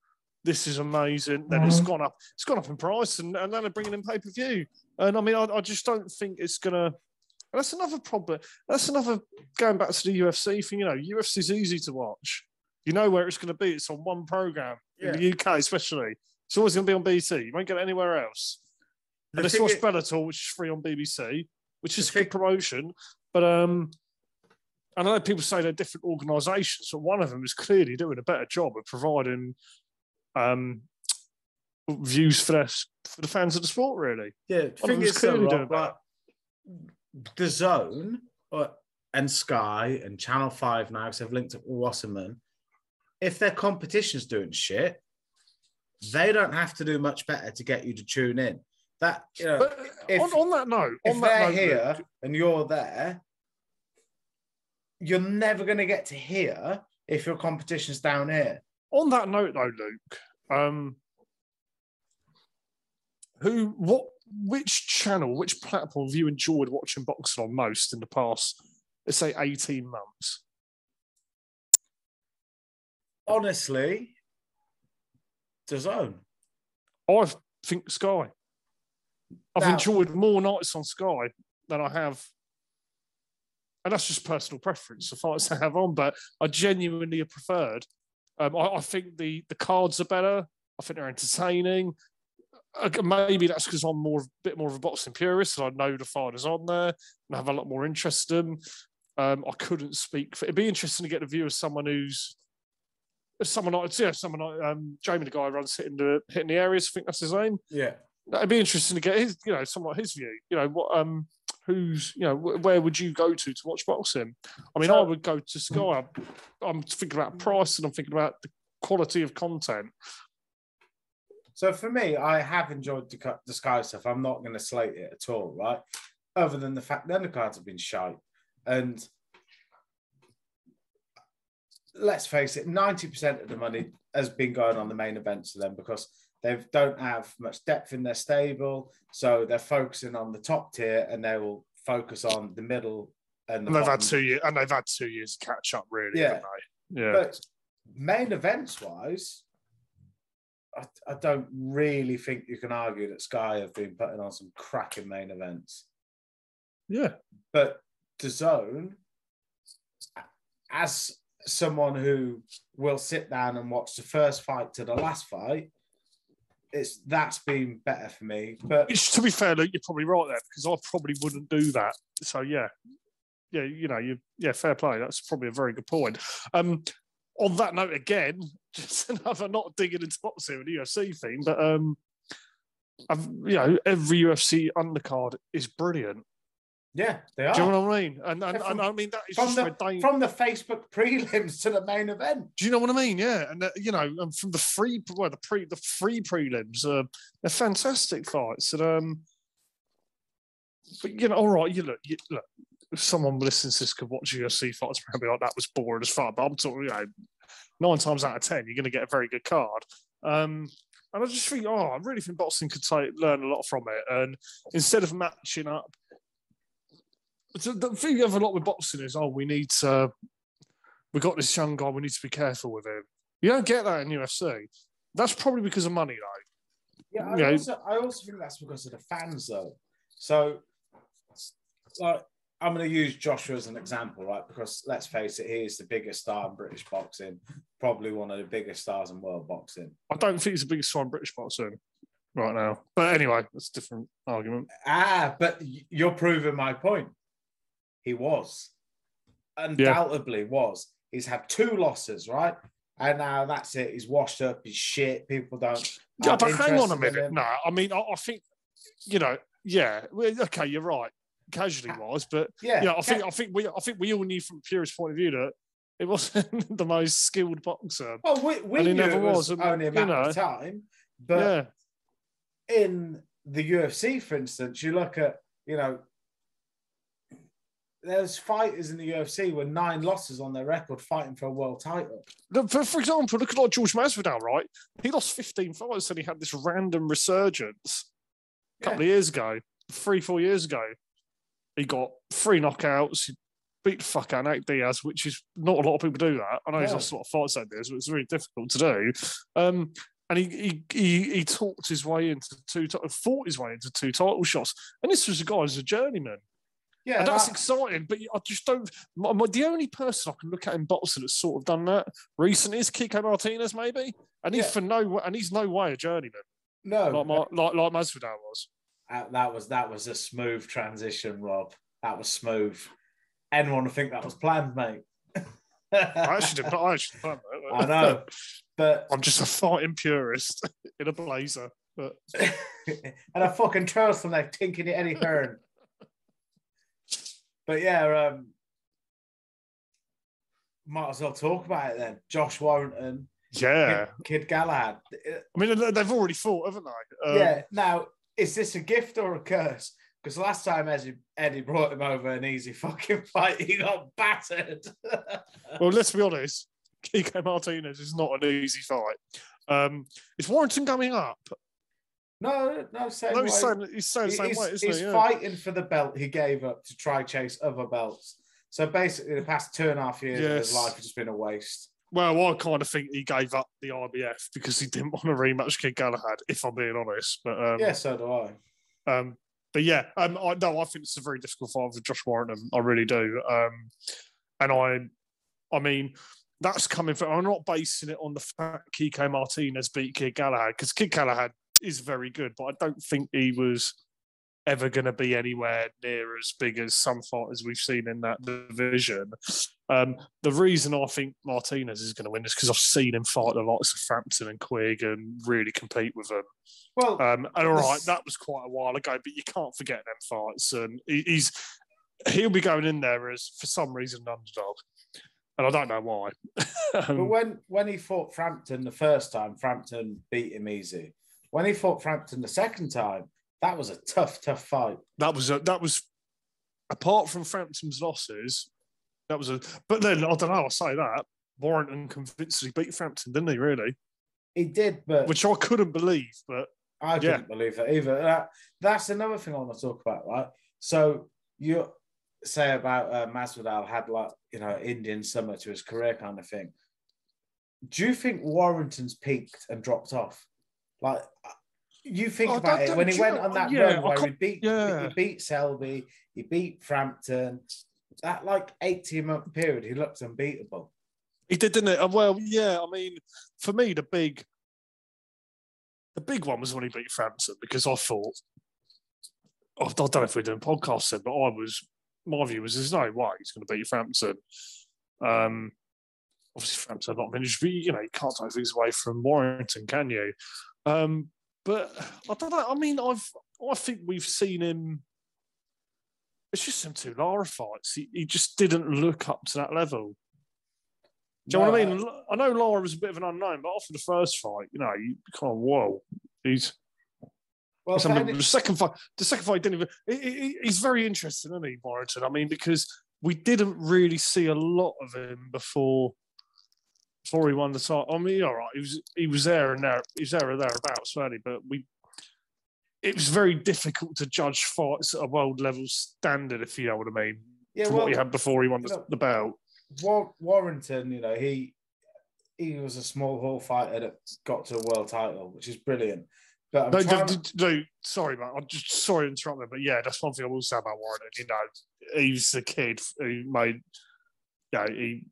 this is amazing. Then it's mm-hmm. gone up, it's gone up in price, and, and then they're bringing in pay per view. And I mean, I, I just don't think it's gonna that's another problem. That's another going back to the UFC thing. You know, UFC is easy to watch. You know where it's going to be. It's on one program yeah. in the UK, especially. It's always going to be on BT. You won't get it anywhere else. The Unless you watch Bellator, which is free on BBC, which is a good promotion. But um, I know people say they're different organisations, but one of them is clearly doing a better job of providing um, views for, their, for the fans of the sport. Really, yeah. One thing is clearly doing better DAZN uh, and Sky and Channel Five now, because they've linked up with Wasserman. If their competition's doing shit, they don't have to do much better to get you to tune in. That you know, but if, on, on that note, if they're note, here and you're there, you're never going to get to hear if your competition's down here. On that note, though, Luke, um, who what which channel, which platform have you enjoyed watching boxing on most in the past, let's say, 18 months? Honestly, DAZN. I think Sky. I've now, enjoyed more nights on Sky than I have. And that's just personal preference, the fights I have on, but I genuinely have preferred. Um, I, I think the, the cards are better. I think they're entertaining maybe that's because I'm more a bit more of a boxing purist, and I know the fighters on there and have a lot more interest in them. Um, I couldn't speak. For, it'd be interesting to get the view of someone who's someone like yeah, someone like um, Jamie, the guy who runs hitting the hitting the areas. I think that's his name. Yeah, it'd be interesting to get his, you know, someone like his view. You know, what um, who's you know, where would you go to to watch boxing? I mean, so, I would go to Sky. I'm thinking about price, and I'm thinking about the quality of content. So for me, I have enjoyed the, Sky stuff. I'm not going to slate it at all, right? Other than the fact that the undercards have been shite. And let's face it, 90% of the money has been going on the main events for them because they don't have much depth in their stable. So they're focusing on the top tier and they will focus on the middle and, the and they've had two years and they've had two years to catch up really, yeah. Yeah. But main events wise, I, I don't really think you can argue that Sky have been putting on some cracking main events. Yeah. But DAZN, as someone who will sit down and watch the first fight to the last fight, it's that's been better for me. But to be fair, Luke, you're probably right there because I probably wouldn't do that. So yeah, yeah, you know, you yeah, fair play. That's probably a very good point. Um, on that note, again, just another not digging into boxing with the UFC thing, but um, I've, you know, every UFC undercard is brilliant. Yeah, they are. Do you know what I mean? And, and, from, and I mean that is from the, from the Facebook prelims to the main event. Do you know what I mean? Yeah, and uh, you know, and from the free, well, the pre, the free prelims, uh, they're fantastic fights. And um, but you know, all right, you look, you, look, if someone listens to this could watch UFC fights, probably like that was boring as fuck. But I'm talking, you know, nine times out of ten, you're going to get a very good card. Um, and I just think, oh, I really think boxing could take, learn a lot from it. And instead of matching up, the thing you have a lot with boxing is, oh, we need to, we got this young guy, we need to be careful with him. You don't get that in UFC. That's probably because of money, though. Yeah, I, also, I also think that's because of the fans, though. So, like, I'm going to use Joshua as an example, right? Because let's face it, he is the biggest star in British boxing, probably one of the biggest stars in world boxing. I don't think he's the biggest star in British boxing right now. But anyway, that's a different argument. Ah, but you're proving my point. He was, undoubtedly was. He's had two losses, right? And now that's it. He's washed up. He's shit. People don't. Yeah, but hang on a minute. No, I mean, I, I think, you know, yeah, okay, you're right, casually wise, but Yeah, yeah, I think I think we I think we all knew from Purist point of view that it wasn't the most skilled boxer. Well, we, we knew never it was, was, only a you matter know. of time, but yeah, in the UFC, for instance, you look at, you know, there's fighters in the UFC with nine losses on their record fighting for a world title. For, for example, look at like George Masvidal, right? He lost 15 fights and he had this random resurgence a couple of years ago, three, four years ago. He got three knockouts. He beat the fuck out Nate Diaz, which is not a lot of people do that. I know he's lost a lot of fights like this, but it's very difficult to do. Um, and he, he he he talked his way into two, fought his way into two title shots. And this was a guy who's a journeyman. Yeah, And that's that- exciting, but I just don't. My, my- the only person I can look at in boxing that's sort of done that recently is Kiko Martinez, maybe, and he's Yeah. for no, and he's no way a journeyman no, like my, like like Masvidal was. Uh, that was that was a smooth transition, Rob. That was smooth. Anyone would think that was planned, mate. I actually did not. I actually did not. I know, but I'm just a fighting purist in a blazer. But and a fucking turtleneck tinking at Eddie Hearn. but yeah, um, might as well talk about it then. Josh Warrington, yeah, Kid, Kid Galahad. I mean they- they've already fought, haven't they? Um, yeah. Now, is this a gift or a curse? Because last time Eddie, brought him over an easy fucking fight, he got battered. Well, let's be honest. Kiko Martinez is not an easy fight. Um, is Warrington coming up? no, no, same No, way. he's saying he's saying the same he's way, isn't he's? Yeah. fighting for the belt he gave up to try chase other belts. So basically, the past two and a half years of his life has just been a waste. Well, I kind of think he gave up the IBF because he didn't want to rematch Kid Galahad, if I'm being honest. But um, yeah, so do I. um, but yeah, um, I no, I think it's a very difficult fight for Josh Warrington. I really do. Um, and I, I mean, that's coming from. I'm not basing it on the fact Kiko Martinez beat Kid Galahad because Kid Galahad is very good, but I don't think he was ever going to be anywhere near as big as some fighters we've seen in that division. Um, the reason I think Martinez is going to win is because I've seen him fight the likes of Frampton and Quigg and really compete with them. Well, Um, and all right, that was quite a while ago, but you can't forget them fights. And he, he's he'll be going in there as for some reason an underdog, and I don't know why. but Um, when when he fought Frampton the first time, Frampton beat him easy. When he fought Frampton the second time, that was a tough, tough fight. that was a, that was apart from Frampton's losses. That was a, but then I don't know. I'll say that Warrington convincingly beat Frampton, didn't he? Really, He did, but which I couldn't believe. But I Yeah. couldn't believe it either. That, that's another thing I want to talk about, right? So you say about uh, Masvidal had like you know Indian summer to his career kind of thing. Do you think Warrington's peaked and dropped off? Like you think I about it when he you went on that yeah, run where he beat yeah. he beat Selby, he beat Frampton. That like eighteen month period, he looked unbeatable. he did, didn't it? Uh, Well, yeah. I mean, for me, the big, the big one was when he beat Frampton because I thought, I don't know if we're doing podcasts then, but I was, my view was, there's no way he's going to beat Frampton. Um, obviously, Frampton a lot of but you know, you can't take things away from Warrington, can you? Um, but I don't know. I mean, I've, I think we've seen him. It's just some two Lara fights. He, he just didn't look up to that level. Do you know what I mean? I know Lara was a bit of an unknown, but after the first fight, you know, you kind of whoa. He's Well, the second fight. The second fight didn't even. he- he- he's very interesting, isn't he, Warrington? I mean, because we didn't really see a lot of him before before he won the title. I mean, all right, he was he was there and there, he was there and thereabouts, really, but we. It was very difficult to judge fights at a world level standard, if you know what I mean. yeah, from well, what he had before he won the, you know, the belt. War- Warrington, you know, he he was a small hall fighter that got to a world title, which is brilliant. But I'm No, no, no, sorry, man. I'm just sorry to interrupt me, but yeah, that's one thing I will say about Warrington. You know, he's the kid who made, yeah, he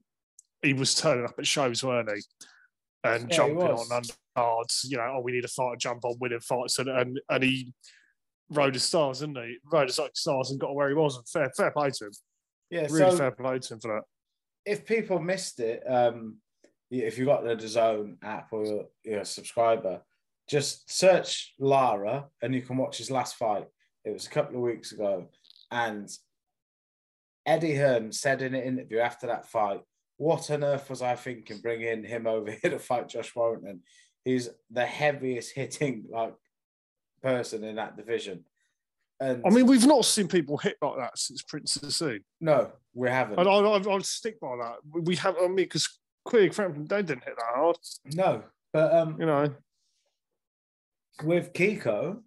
he was turning up at shows, weren't he? And Yeah, jumping was. on undercards, you know, oh, we need a fighter, jump on, winning fights, and and, and he rode his stars, didn't he? Rode his like stars and got where he was. And fair, fair play to him. yeah, Really so fair play to him for that. if people missed it, um, if you've got the DAZN app or you're, you're a subscriber, just search Lara and you can watch his last fight. It was a couple of weeks ago, and Eddie Hearn said in an interview after that fight, "What on earth was I thinking bringing him over here to fight Josh Warrington? He's the heaviest hitting like person in that division." And I mean, we've not seen people hit like that since Prince of the Sea. no, we haven't. And I, I, I'll stick by that. We have, I mean, because Quigg Frampton, they didn't hit that hard, No, but um, you know. with Kiko,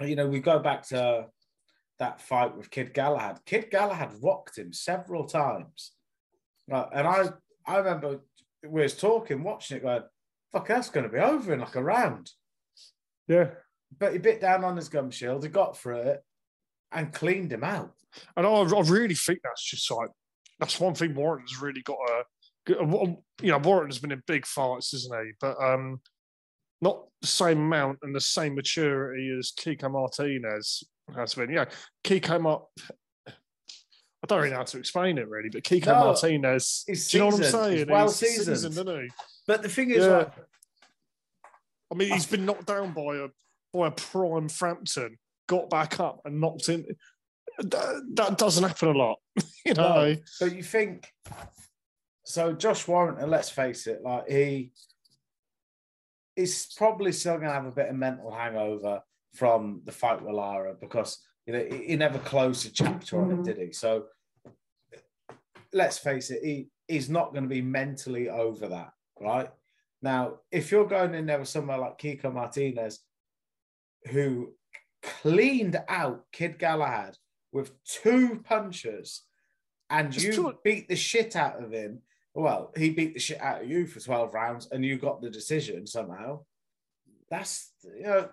you know, we go back to that fight with Kid Galahad. Kid Galahad rocked him several times. Like, and I I remember we was talking, watching it, going, fuck, that's going to be over in like a round. Yeah. But he bit down on his gum shield, he got through it and cleaned him out. And I, I really think that's just like that's one thing Warren's really got a, you know Warren's been in big fights, isn't he? But um, not the same amount and the same maturity as Kiko Martinez has been. Yeah, Kiko Mar- I don't really know how to explain it really, but Kiko No, Martinez, do you know what I'm saying? He's well He's seasoned. seasoned, isn't he? But the thing is, Yeah. like, I mean, he's been knocked down by a by a prime Frampton, got back up and knocked in. That, that doesn't happen a lot, you know. No, but you think so? Josh Warrington, let's face it, like he is probably still going to have a bit of mental hangover from the fight with Lara because you know he, he never closed a chapter on it, mm-hmm. did he? So let's face it, he he's not going to be mentally over that, right? Now, if you're going in there with somewhere like Kiko Martinez, who cleaned out Kid Galahad with two punches, and you beat the shit out of him. Well, he beat the shit out of you for 12 rounds, and you got the decision somehow. That's, you know,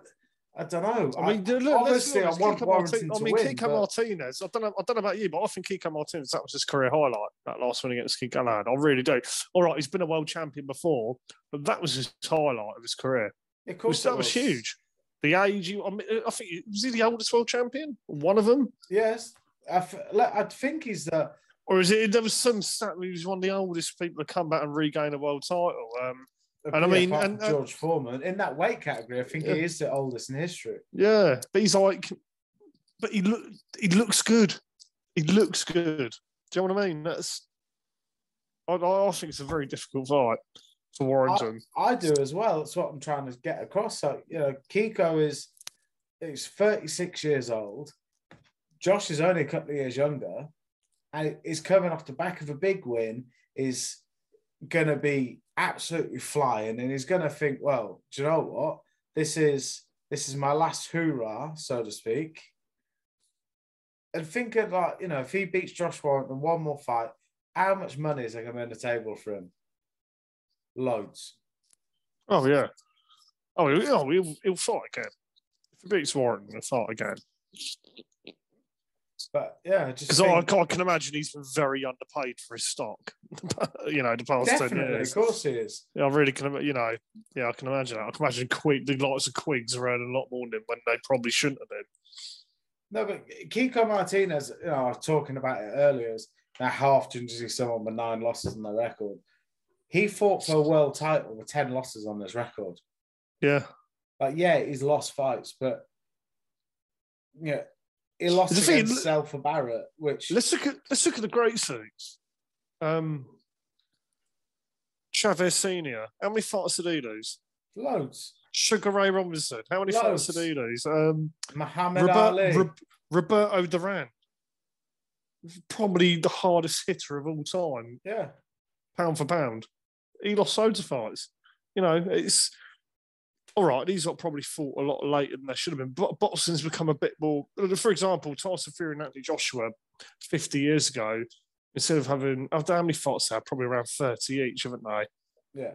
I don't know. I mean, look, let's obviously, I want Kiko Warrington Martin- to I mean, win. Kiko but- Martinez. I don't know. I don't know about you, but I think Kiko Martinez that was his career highlight. That last one against Galahad. I really do. All right, he's been a world champion before, but that was his highlight of his career. Of course, was, that it was huge. The age. You, I, mean, I think was he the oldest world champion? One of them, Yes, I, f- I think he's the. or is it? There was some stat. He was one of the oldest people to come back and regain a world title. Um, And I mean, and- George Foreman in that weight category, I think Yeah. he is the oldest in history. Yeah, but he's like, but he look, he looks good. He looks good. Do you know what I mean? That's, I, I think it's a very difficult fight for Warrington. I do as well. That's what I'm trying to get across. So, you know, Kiko is is 36 years old. Josh is only a couple of years younger, and is coming off the back of a big win. Is going to be absolutely flying, and he's going to think, well, do you know what? This is this is my last hoorah, so to speak. And think of like, you know, if he beats Josh Warrington one more fight, how much money is there going to be on the table for him? Loads. oh yeah. Oh, he'll, he'll, he'll fight again. If he beats Warrington, he'll fight again. But yeah, just Because I, think- I can imagine he's been very underpaid for his stock. you know, the past ten definitely, years. of course, he is. Yeah, I really can. You know, yeah, I can imagine that. I can imagine Quigg, the likes of Quigs around a lot more than when they probably shouldn't have been. No, but Kiko Martinez, you know, I was talking about it earlier. Is often does he see someone with nine losses on their record? He fought for a world title with ten losses on his record. Yeah. Like, yeah, he's lost fights, but yeah, he lost The thing- against Zelfa Barrett, which Let's look at let's look at the great suits. Um, Chavez Senior. How many fights did he lose? loads. Sugar Ray Robinson. How many fights did he lose? Um, Muhammad Robert- Ali. Rob- Roberto Duran. Probably the hardest hitter of all time, yeah, pound for pound. He lost loads of fights. You know, it's all right. These are probably fought a lot later than they should have been. But boxing's become a bit more. For example, Tyson Fury and Anthony Joshua, fifty years ago, instead of having, I don't know how many fights they had, probably around thirty each, haven't they? Yeah.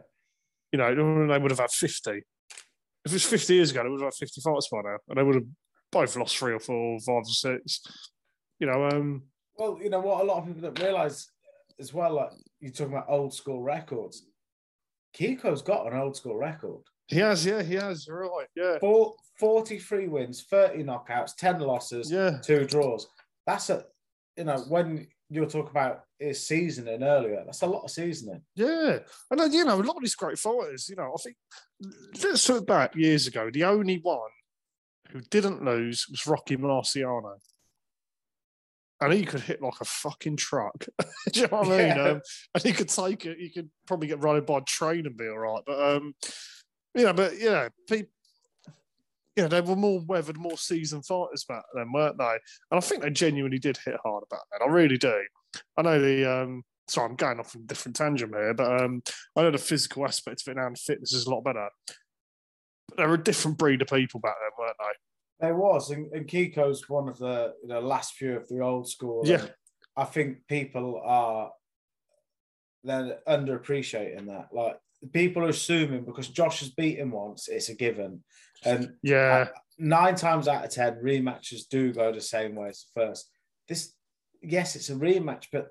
You know, they would have had 50. If it was 50 years ago, they would have had 50 fights by now. And they would have both lost three or four, five or six. You know, um, Well, you know what? A lot of people don't realize as well. Like you're talking about old school records. Kiko's got an old school record. He has, yeah, he has. You're right. Yeah. Four, 43 wins, 30 knockouts, 10 losses, Yeah. two draws. That's a, you know, when you're talking about his seasoning earlier, that's a lot of seasoning. Yeah, and then, you know, a lot of these great fighters. You know, I think let's look back years ago. The only one who didn't lose was Rocky Marciano, and he could hit like a fucking truck. Do you know what I mean? Yeah. Um, and he could take it. He could probably get run by a train and be all right. But um, you know, but yeah, people. You know, they were more weathered, more seasoned fighters back then, weren't they? And I think they genuinely did hit hard back then. I really do. I know the um sorry, I'm going off on a different tangent here, but um I know the physical aspect of it now and fitness is a lot better. But they were a different breed of people back then, weren't they? There was, and, and Kiko's one of the you know, last few of the old school. Yeah. I think people are then underappreciating that. Like people are assuming because Josh has beaten once, it's a given. And Yeah. nine times out of ten, rematches do go the same way as the first. This, yes, it's a rematch, but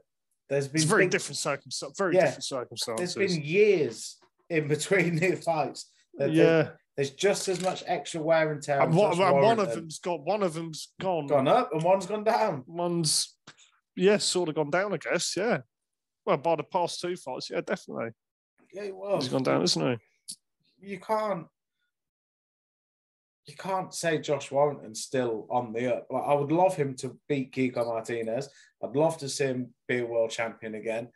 there's been It's very big- different circumstances. Very Yeah. different circumstances. There's been years in between the fights. Yeah, there's just as much extra wear and tear. and on one, and one of them's got one of them's gone. gone up and one's gone down. One's yeah, sort of gone down, I guess. Yeah. Well, by the past two fights, yeah, definitely. Yeah, well, He's gone down, isn't he? you can't you can't say Josh Warrington's still on the up. Like I would love him to beat Kiko Martinez. I'd love to see him be a world champion again.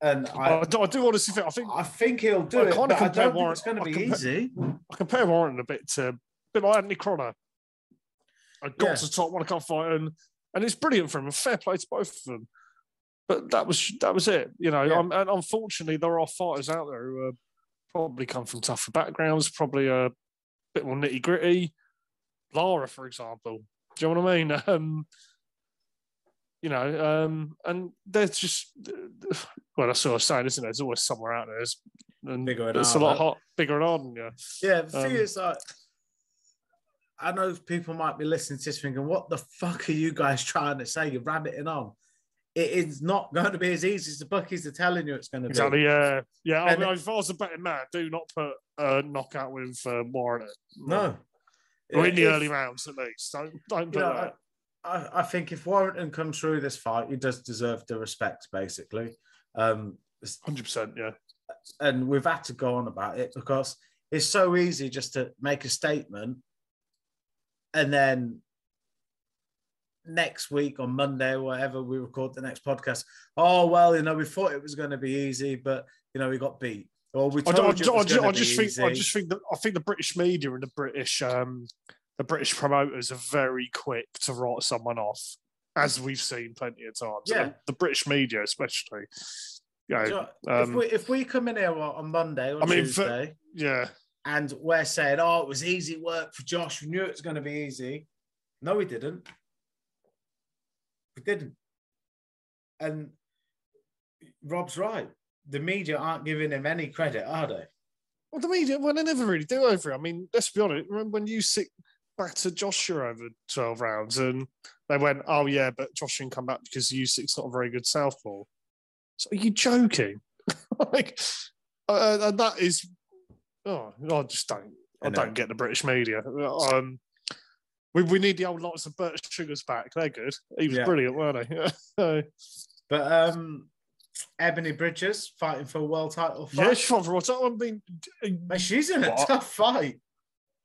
And I, I, do, I do honestly think I think I think he'll do I it. I compare Warren- it's going to be compare- easy. I compare Warren a bit to a bit like Anthony Crolla. I got Yeah. to the top, won a cup fight, and and it's brilliant for him. And fair play to both of them. But that was that was it. You know, Yeah. um, and unfortunately, there are fighters out there who uh, probably come from tougher backgrounds, probably a bit more nitty gritty. Lara, for example. Do you know what I mean? Um, you know, um, and there's just well, that's what I was saying, isn't it? There's always somewhere out there, There's- and Bigger and it's a lot hot, bigger and harder. Yeah. Yeah, the thing Um, is, like, I know people might be listening to this thinking, "What the fuck are you guys trying to say? You're rabbiting on." It is not going to be as easy as the bookies are telling you it's going to be. Exactly. Yeah. Yeah. I mean, if I was a betting man, do not put a knockout with uh, Warren. No, Or in the If- early rounds, at least. Don't don't know, that. I, I think if Warrington comes through this fight, he does deserve the respect, basically. Um, Hundred percent. Yeah. and we've had to go on about it because it's so easy just to make a statement and then next week on Monday or whatever we record the next podcast. Oh well, you know, we thought it was going to be easy, but you know, we got beat. Or we I, told I, you it I, just, I just think easy. I just think that I think the British media and the British um, the British promoters are very quick to write someone off, as we've seen plenty of times. Yeah. And the British media, especially. You know, So, um, if we if we come in here on Monday or I mean, for- yeah. and we're saying, "Oh, it was easy work for Josh. We knew it was going to be easy," no, we didn't. We didn't. And Rob's right. The media aren't giving him any credit, are they? Well, the media, well, they never really do over it. I mean, let's be honest. Remember when Usyk battered Joshua over 12 rounds and they went, oh, yeah, but Josh didn't come back because Usyk's not a very good southpaw. So are you joking? like, uh, and that is, oh, I just don't, I, I don't get the British media. Um, we, we need the old lots of Bert Sugars back. They're good. He was Yeah. brilliant, weren't he? So, But um, Ebanie Bridges fighting for a world title fight. yeah, she's for I mean, Mate, she's in a tough fight.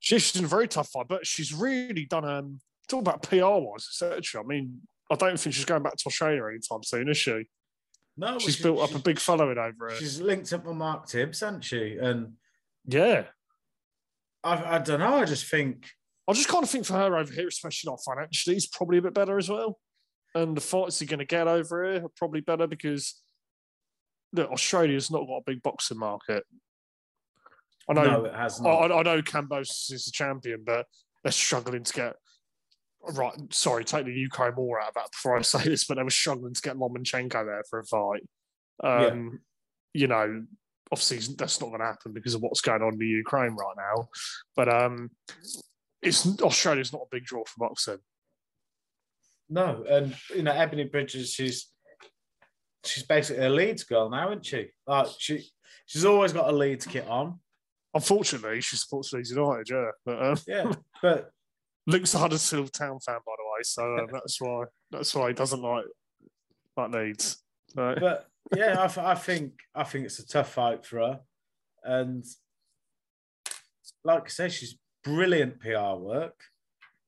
she's in a very tough fight, but she's really done um talk about PR wise, etc. I mean, I don't think she's going back to Australia anytime soon, is she? No, She's she- built up she- a big following over it. She's linked up with Mark Tibbs, hasn't she? And Yeah. I, I don't know. I just think I just kind of think for her over here, especially not financially, is probably a bit better as well. And the fights you're going to get over here are probably better because look, Australia's not got a big boxing market. I know no, it has I, not. I know Kambosos is the champion, but they're struggling to get. Right, sorry, take the Ukraine war out of that before I say this, but they were struggling to get Lomachenko there for a fight. Um, You know, obviously that's not going to happen because of what's going on in the Ukraine right now. But um, it's Australia's not a big draw for boxing. No, and you know Ebanie Bridges, she's she's basically a Leeds girl now, isn't she? Like she she's always got a Leeds kit on. Unfortunately, she supports Leeds United, yeah. But um, Yeah, but Luke's a Huddersfield Town fan, by the way, so um, that's why that's why he doesn't like like Leeds. So, but yeah, I, th- I think I think it's a tough fight for her, and like I say, she's brilliant PR work.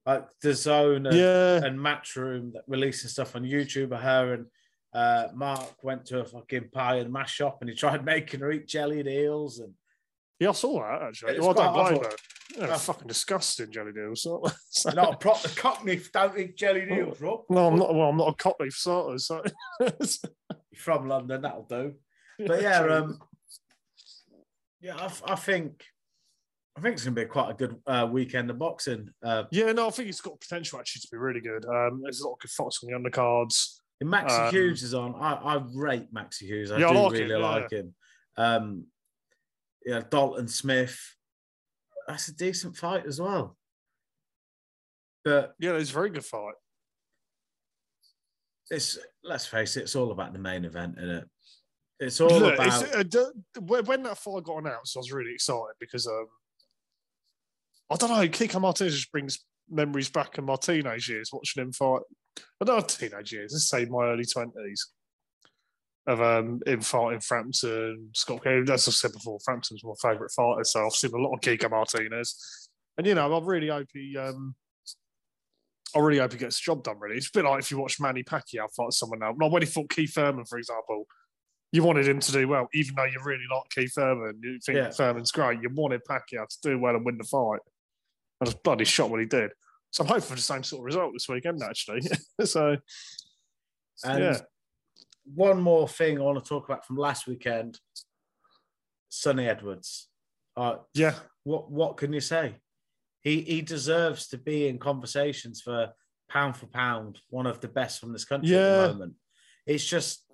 Like DAZN and, yeah, and Matchroom that releasing stuff on YouTube. of Her and uh, Mark went to a fucking pie and mash shop and he tried making her eat jellied eels and yeah, I saw that actually. Well, I don't blame awful. her. Yeah, Yeah. fucking disgusting jelly deals. So, so- not a proper cockney don't eat jelly eels, Rob. no, I'm not. Well, I'm not a cockney for starters. So. from London, that'll do. But yeah, um, yeah, I, I think I think it's going to be quite a good uh, weekend of boxing. Uh, yeah, no, I think it's got potential actually to be really good. Um, there's a lot of good fights on the undercards. if Maxi Um, Hughes is on. I, I rate Maxi Hughes. I Yeah, I do like really him, yeah. like him. Um, yeah, Dalton Smith. That's a decent fight as well. But Yeah, it's a very good fight. it's let's face it, it's all about the main event, isn't it? It's all Look, about it's, uh, when that fight got announced, I was really excited because um, I don't know, Kiko Martinez just brings memories back of my teenage years watching him fight. I don't have teenage years, let's say my early twenties. Of um, him fighting Frampton, Scott Kelly. As I've said before, Frampton's my favourite fighter, so I've seen a lot of Kiko Martinez. And you know, I really hope he um, I really hope he gets the job done. Really, it's a bit like if you watch Manny Pacquiao fight someone else. Like when he fought Keith Thurman, for example, you wanted him to do well, even though you really like Keith Thurman. You think Yeah. Thurman's great. You wanted Pacquiao to do well and win the fight. I was bloody shocked when he did. So I'm hoping for the same sort of result this weekend, actually. so And yeah. one more thing I want to talk about from last weekend: Sonny Edwards. Uh, yeah, what what can you say? He he deserves to be in conversations for pound for pound, one of the best from this country at Yeah. the moment. It's just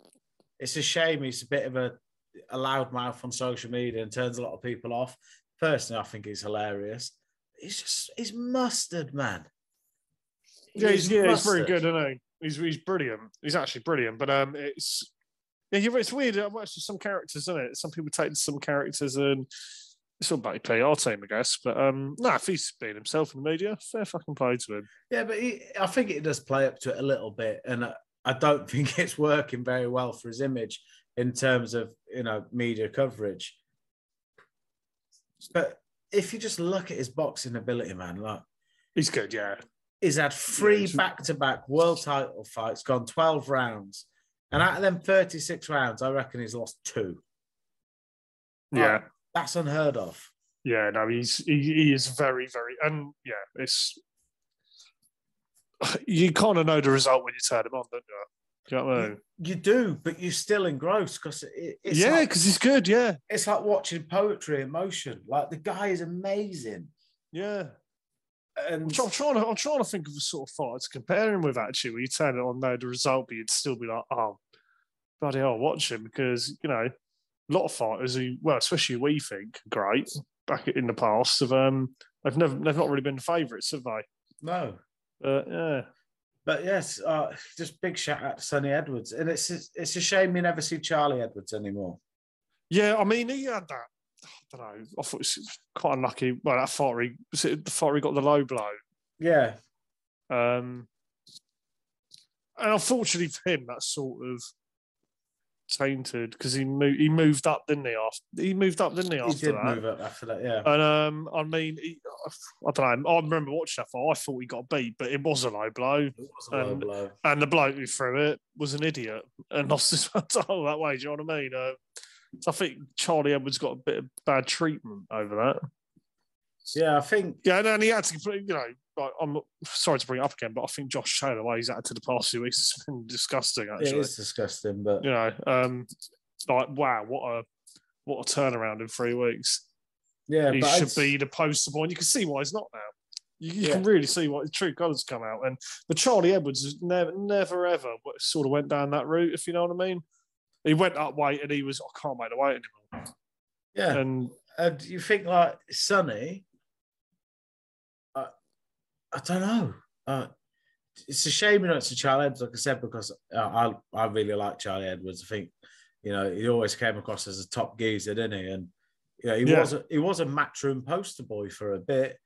it's a shame he's a bit of a, a loudmouth on social media and turns a lot of people off. Personally, I think he's hilarious. He's just he's mustard, man. yeah, he's, yeah, he's very good, isn't he? He's he's brilliant. He's actually brilliant. But um, it's yeah, you're, it's weird. I watched some characters, isn't it? Some people take some characters and it's all about play our team, I guess. But um, no, if he's being himself in the media, fair fucking play to him. Yeah, but he, I think it does play up to it a little bit, and I, I don't think it's working very well for his image in terms of you know media coverage. But if you just look at his boxing ability, man, like He's good, yeah. he's had three he's- back-to-back world title fights, gone twelve rounds, and out of them thirty-six rounds, I reckon he's lost two. Yeah. That's unheard of. Yeah, no, he's he, he is very, very, and yeah, it's you kind of know the result when you turn him on, don't you? Do you know what I mean? You do, but you're still engrossed because it, it's yeah, like, because he's good. Yeah, it's like watching poetry in motion. Like the guy is amazing. yeah. And I'm, try- I'm trying to, I'm trying to think of a sort of fight to compare him with. Actually, when you turn it on, know the result, but you'd still be like, oh, bloody hell, watch him because you know a lot of fighters who, well, especially we think great back in the past, have um, they've never, they've not really been favourites, have they? no, But yeah, but yes, uh, just big shout out to Sonny Edwards. And it's it's a shame you never see Charlie Edwards anymore. Yeah, I mean, he had that. I don't know. I thought it was quite unlucky. Well, that fight, he, was it the fight he got the low blow. Yeah, Um, and unfortunately for him, that sort of tainted because he moved. He moved up, didn't he? After he moved up, didn't he? he After did that, move up after that. Yeah, and um, I mean, he, I don't know. I remember watching that fight. I thought he got beat, but it was a low blow, it was a low blow. and the bloke who threw it was an idiot and lost his title that way. Do you know what I mean? Uh, so I think Charlie Edwards got a bit of bad treatment over that. Yeah, I think Yeah, and he had to, you know, like, I'm not, sorry to bring it up again, but I think Josh Taylor, the way he's acted the past few weeks, has been disgusting, it actually. is disgusting, but You know, um, like, wow, what a what a turnaround in three weeks. yeah, he should it's- be the poster boy, and you can see why he's not now. You, you Yeah. can really see why the true colours come out. And but Charlie Edwards never, never ever sort of went down that route, if you know what I mean. He went up weight and he was, I can't make the weight anymore. Yeah, And and you think like Sonny? I, I don't know. Uh, it's a shame, you know, it's a Charlie Edwards, like I said, because uh, I I really like Charlie Edwards. I think you know he always came across as a top geezer, didn't he? And you know, he Yeah. was a, he was a matchroom poster boy for a bit.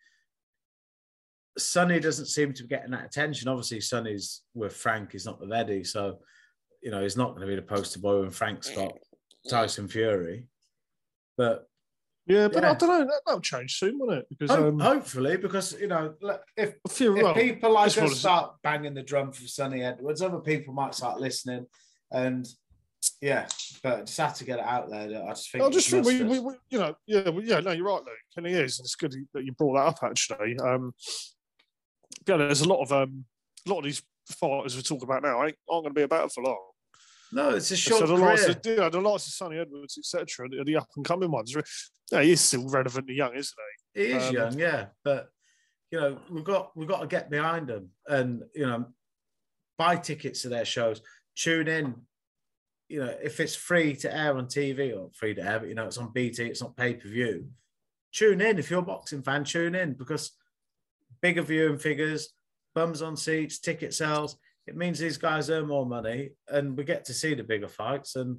Sonny doesn't seem to be getting that attention. Obviously, Sonny's with Frank, he's not with Eddie, so you know he's not going to be the poster boy when Frank's got Tyson Fury. But yeah, but Yeah. I don't know. That, that'll change soon, won't it? Because ho- um, hopefully, because you know, if if well, people like us start banging the drum for Sonny Edwards, other people might start listening, and yeah, but just have to get it out there. I just think. I just think we, we, we, you know, yeah, well, yeah, no, you're right, Luke, and he is, it's good that you brought that up. Actually, um, yeah, there's a lot of um, a lot of these fighters we're talking about now ain't aren't going to be about for long. No, it's a short so the career. likes of, yeah, the likes of Sonny Edwards, etc., the, the up and coming ones. Yeah, he is still relevantly young, isn't he? He is Um, young, yeah, but you know we've got we've got to get behind them, and you know buy tickets to their shows, tune in. You know, if it's free to air on TV or free to air, but you know it's on BT, it's not pay per view. Tune in if you're a boxing fan. Tune in because bigger viewing figures, bums on seats, ticket sales. It means these guys earn more money, and we get to see the bigger fights. And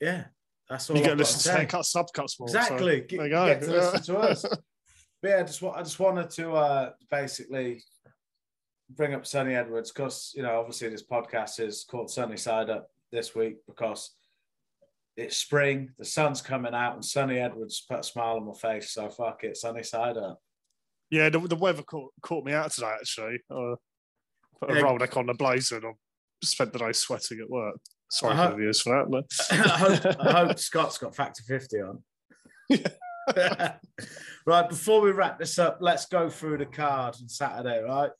yeah, that's all. You get to listen to say. haircut subcuts more. so Exactly. there you go. get to listen to us. But yeah, I just I just wanted to uh, basically bring up Sonny Edwards because you know obviously this podcast is called Sunny Side Up this week because it's spring, the sun's coming out, and Sonny Edwards put a smile on my face. So fuck it, Sunny Side Up. Yeah, the, the weather caught, caught me out today, actually. Uh, put a Yeah. roll deck on a blazer and I spent the day sweating at work. Sorry Uh-huh. for the viewers for that. But I, hope, I hope Scott's got factor fifty on. right, before we wrap this up, let's go through the card on Saturday. Right,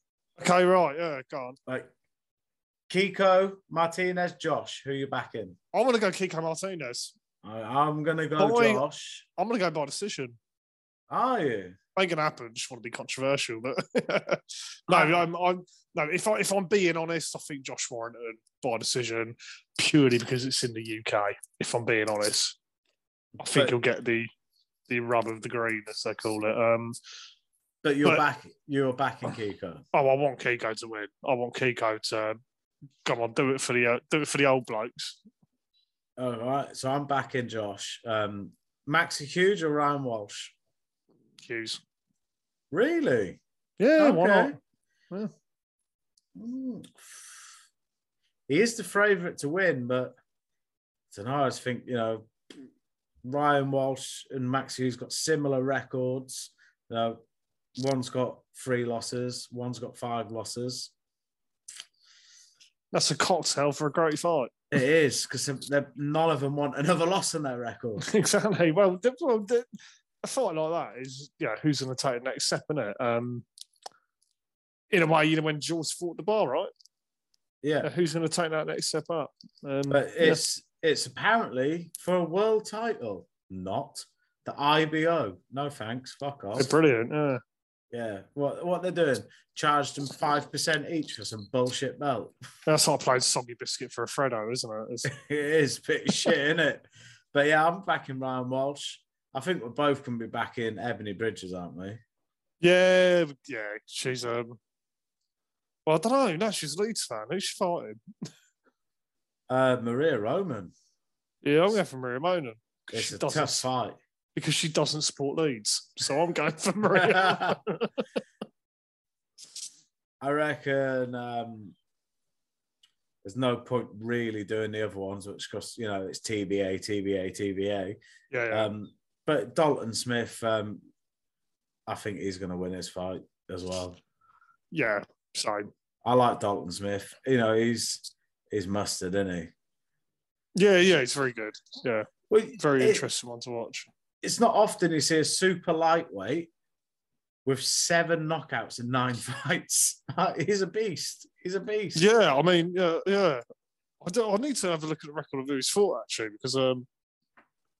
okay, right, yeah, go on. like Kiko Martinez, Josh, who you backing? I'm going to go Kiko Martinez. I, I'm gonna go Boy. Josh. I'm going to go by decision. Are you? Going to happen. Just want to be controversial, but no, Ah. I'm, I'm no. If I if I'm being honest, I think Josh Warrington by decision purely because it's in the UK. If I'm being honest, I think But- he'll get the the rub of the green, as they call it. Um, But you're But- back. You're backing Kiko. Oh, I want Kiko to win. I want Kiko to come on, do it for the uh, do it for the old blokes. All right. So I'm backing Josh. Um, Maxi Hughes or Ryan Walsh? Really? Yeah, why not? Okay. Mm. He is the favourite to win, but know. I just think you know Ryan Walsh and Max Hughes got similar records. You know, one's got three losses, one's got five losses. That's a cocktail for a great fight. It is because none of them want another loss on their record. exactly. Well, well a fight like that is, yeah, who's going to take the next step in it? Um, in a way, you know, when George fought the bar, right? Yeah, who's going to take that next step up? Um, but yeah. it's it's apparently for a world title, not the IBO. No thanks, fuck off. They're brilliant. Yeah. Yeah, what what they're doing? Charged them five percent each for some bullshit belt. That's like playing soggy biscuit for a Freddo, isn't it? It's, it is pretty shit, isn't it? But yeah, I'm backing Ryan Walsh. I think we're both can be back in Ebanie Bridges, aren't we? yeah, yeah. She's um. Well, I don't know. No, she's a Leeds fan. Who's she fighting? Uh, Maria Roman. Yeah, I'm going for Maria Roman. It's She a doesn't tough fight. because she doesn't support Leeds. So I'm going for Maria. I reckon um, there's no point really doing the other ones, which because you know it's TBA, TBA, TBA. yeah, yeah. Um, but Dalton Smith, um, I think he's going to win his fight as well. yeah. Same. I like Dalton Smith. You know, he's he's mustard, isn't he? Yeah, yeah. It's very good. Yeah, Well, very it- interesting one to watch. It's not often you see a super lightweight with seven knockouts in nine fights. he's a beast. He's a beast. Yeah, I mean, yeah, yeah. I, I need to have a look at the record of who he's fought actually because um,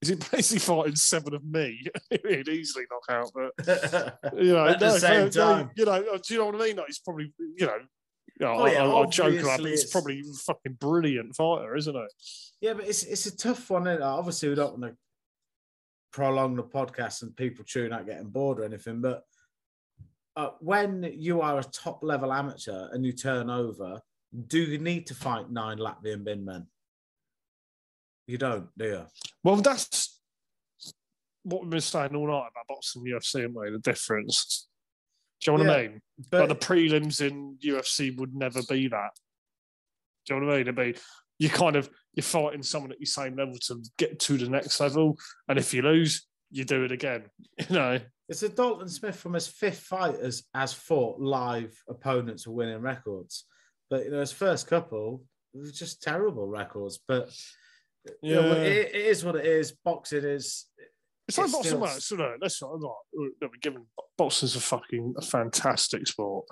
is he basically fighting seven of me? He'd easily knock out, but you know, At the same no, time. you know, do you know what I mean? Like, he's probably, you know, you know Oh, yeah, I, I, joke about, but he's probably a fucking brilliant fighter, isn't it? yeah, but it's it's a tough one. Isn't it? Obviously, we don't want to prolong the podcast and people tune out getting bored or anything, but uh, when you are a top level amateur and you turn over, do you need to fight nine Latvian bin men? You don't, do you? Well, that's what we've been saying all night about boxing and UFC, haven't? The difference. Do you know what I mean? But Like the prelims in UFC would never be that. Do you know what I mean? It'd be you kind of you're fighting someone at your same level to get to the next level, and if you lose, you do it again. You know, it's a Dalton Smith from his fifth fight as, as fought live opponents with winning records. But you know, his first couple was just terrible records. But you know, Yeah. it, it is what it is. Boxing is it's like It's boxing. still- Well, so no, let's not. not no, given boxing's a fucking a fantastic sport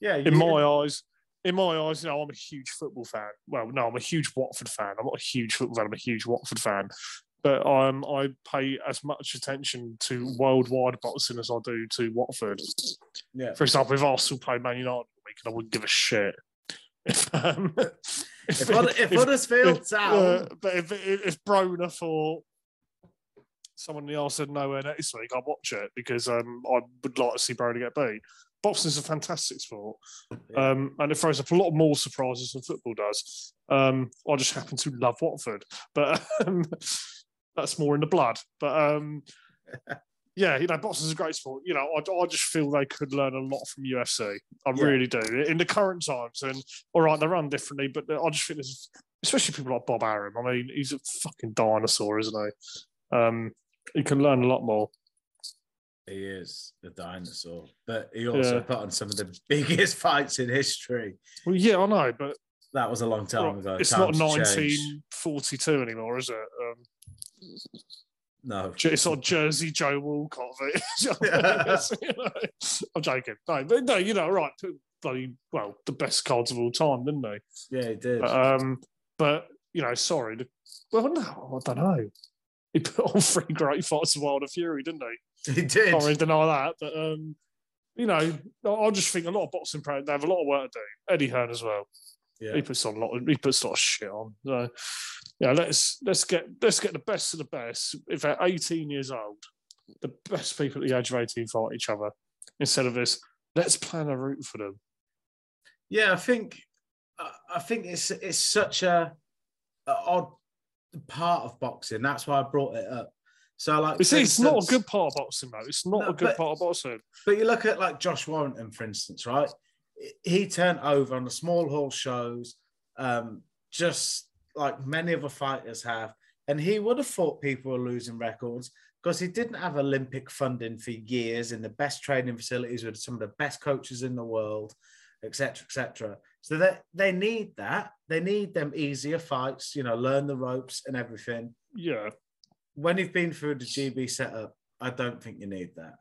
yeah. in you- my eyes. In my eyes, you know, I'm a huge football fan. Well, no, I'm a huge Watford fan. I'm not a huge football fan. I'm a huge Watford fan. But um, I pay as much attention to worldwide boxing as I do to Watford. yeah. For example, if Arsenal played Man United week, I wouldn't give a shit. If, um, If, if Huddersfield if, Town, uh, but if, if, if Broner for someone in the Arsenal nowhere next week, I'd watch it because um, I would like to see Broner get beat. Boxing's a fantastic sport, Yeah. um, and it throws up a lot more surprises than football does. Um, I just happen to love Watford, but um, that's more in the blood. But um, yeah, you know, boxing's a great sport. You know, I, I just feel they could learn a lot from UFC. I Yeah. really do in the current times. And all right, they run differently, but I just think there's, especially people like Bob Arum. I mean, he's a fucking dinosaur, isn't he? Um, he can learn a lot more. he is a dinosaur, but he also Yeah. put on some of the biggest fights in history. Well, yeah, I know, but That was a long time ago. it's not Times change. 1942 anymore, is it? Um, No, it's on Jersey Joe Walcott. You know, I'm joking. No, but no, you know, right? Bloody well, the best cards of all time, didn't they? yeah, he did. But, um, but you know, sorry. The, well, no, I don't know. He put on three great fights of Wilder Fury, didn't he? he did. Can't really deny that. But um, you know, I I just think a lot of boxing pros they have a lot of work to do. Eddie Hearn as well. Yeah. He puts on a lot. Of, he puts a lot of shit on. So, yeah, let's let's get let's get the best of the best. If they're 18 years old, the best people at the age of 18 fight each other instead of this. Let's plan a route for them. Yeah, I think I think it's it's such a, a odd part of boxing. That's why I brought it up. So like, You see, it's not a good part of boxing, though. It's not No, a good but- part of boxing. But you look at like Josh Warrington, for instance, right? He turned over on the small hall shows, um, just like many other fighters have. And he would have thought people were losing records because he didn't have Olympic funding for years in the best training facilities with some of the best coaches in the world, etc., etc. So they, they need that. They need them easier fights, you know, learn the ropes and everything. Yeah, When you've been through the GB setup, I don't think you need that.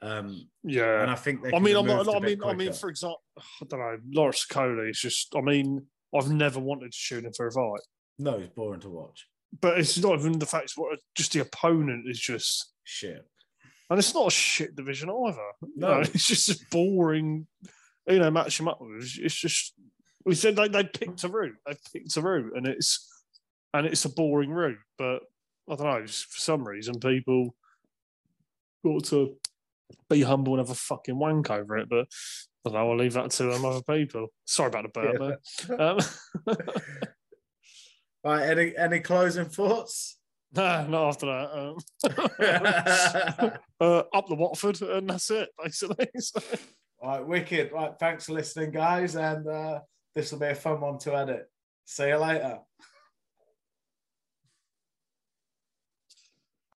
Um, yeah. and I think they I mean, I'm not, I mean, I mean, for example, I don't know, Lawrence Okolie is just. I mean, I've never wanted to shoot him for a fight, No, it's boring to watch. but it's not even the fact. It's what just the opponent is just, Shit. and it's not a shit division either. No. No, it's just a boring. You know, match them up with. It's, just. We said they they picked a route. They picked a route, and it's and it's a boring route. But I don't know. For some reason, people got to be humble and have a fucking wank over it. But I don't know. I'll leave that to um, other people. Sorry about the burp. there. Um, Right, any any closing thoughts? nah, not after that. Um, uh, up the Watford, and that's it, basically. So, right, wicked. Right, thanks for listening, guys, and uh, this will be a fun one to edit. See you later.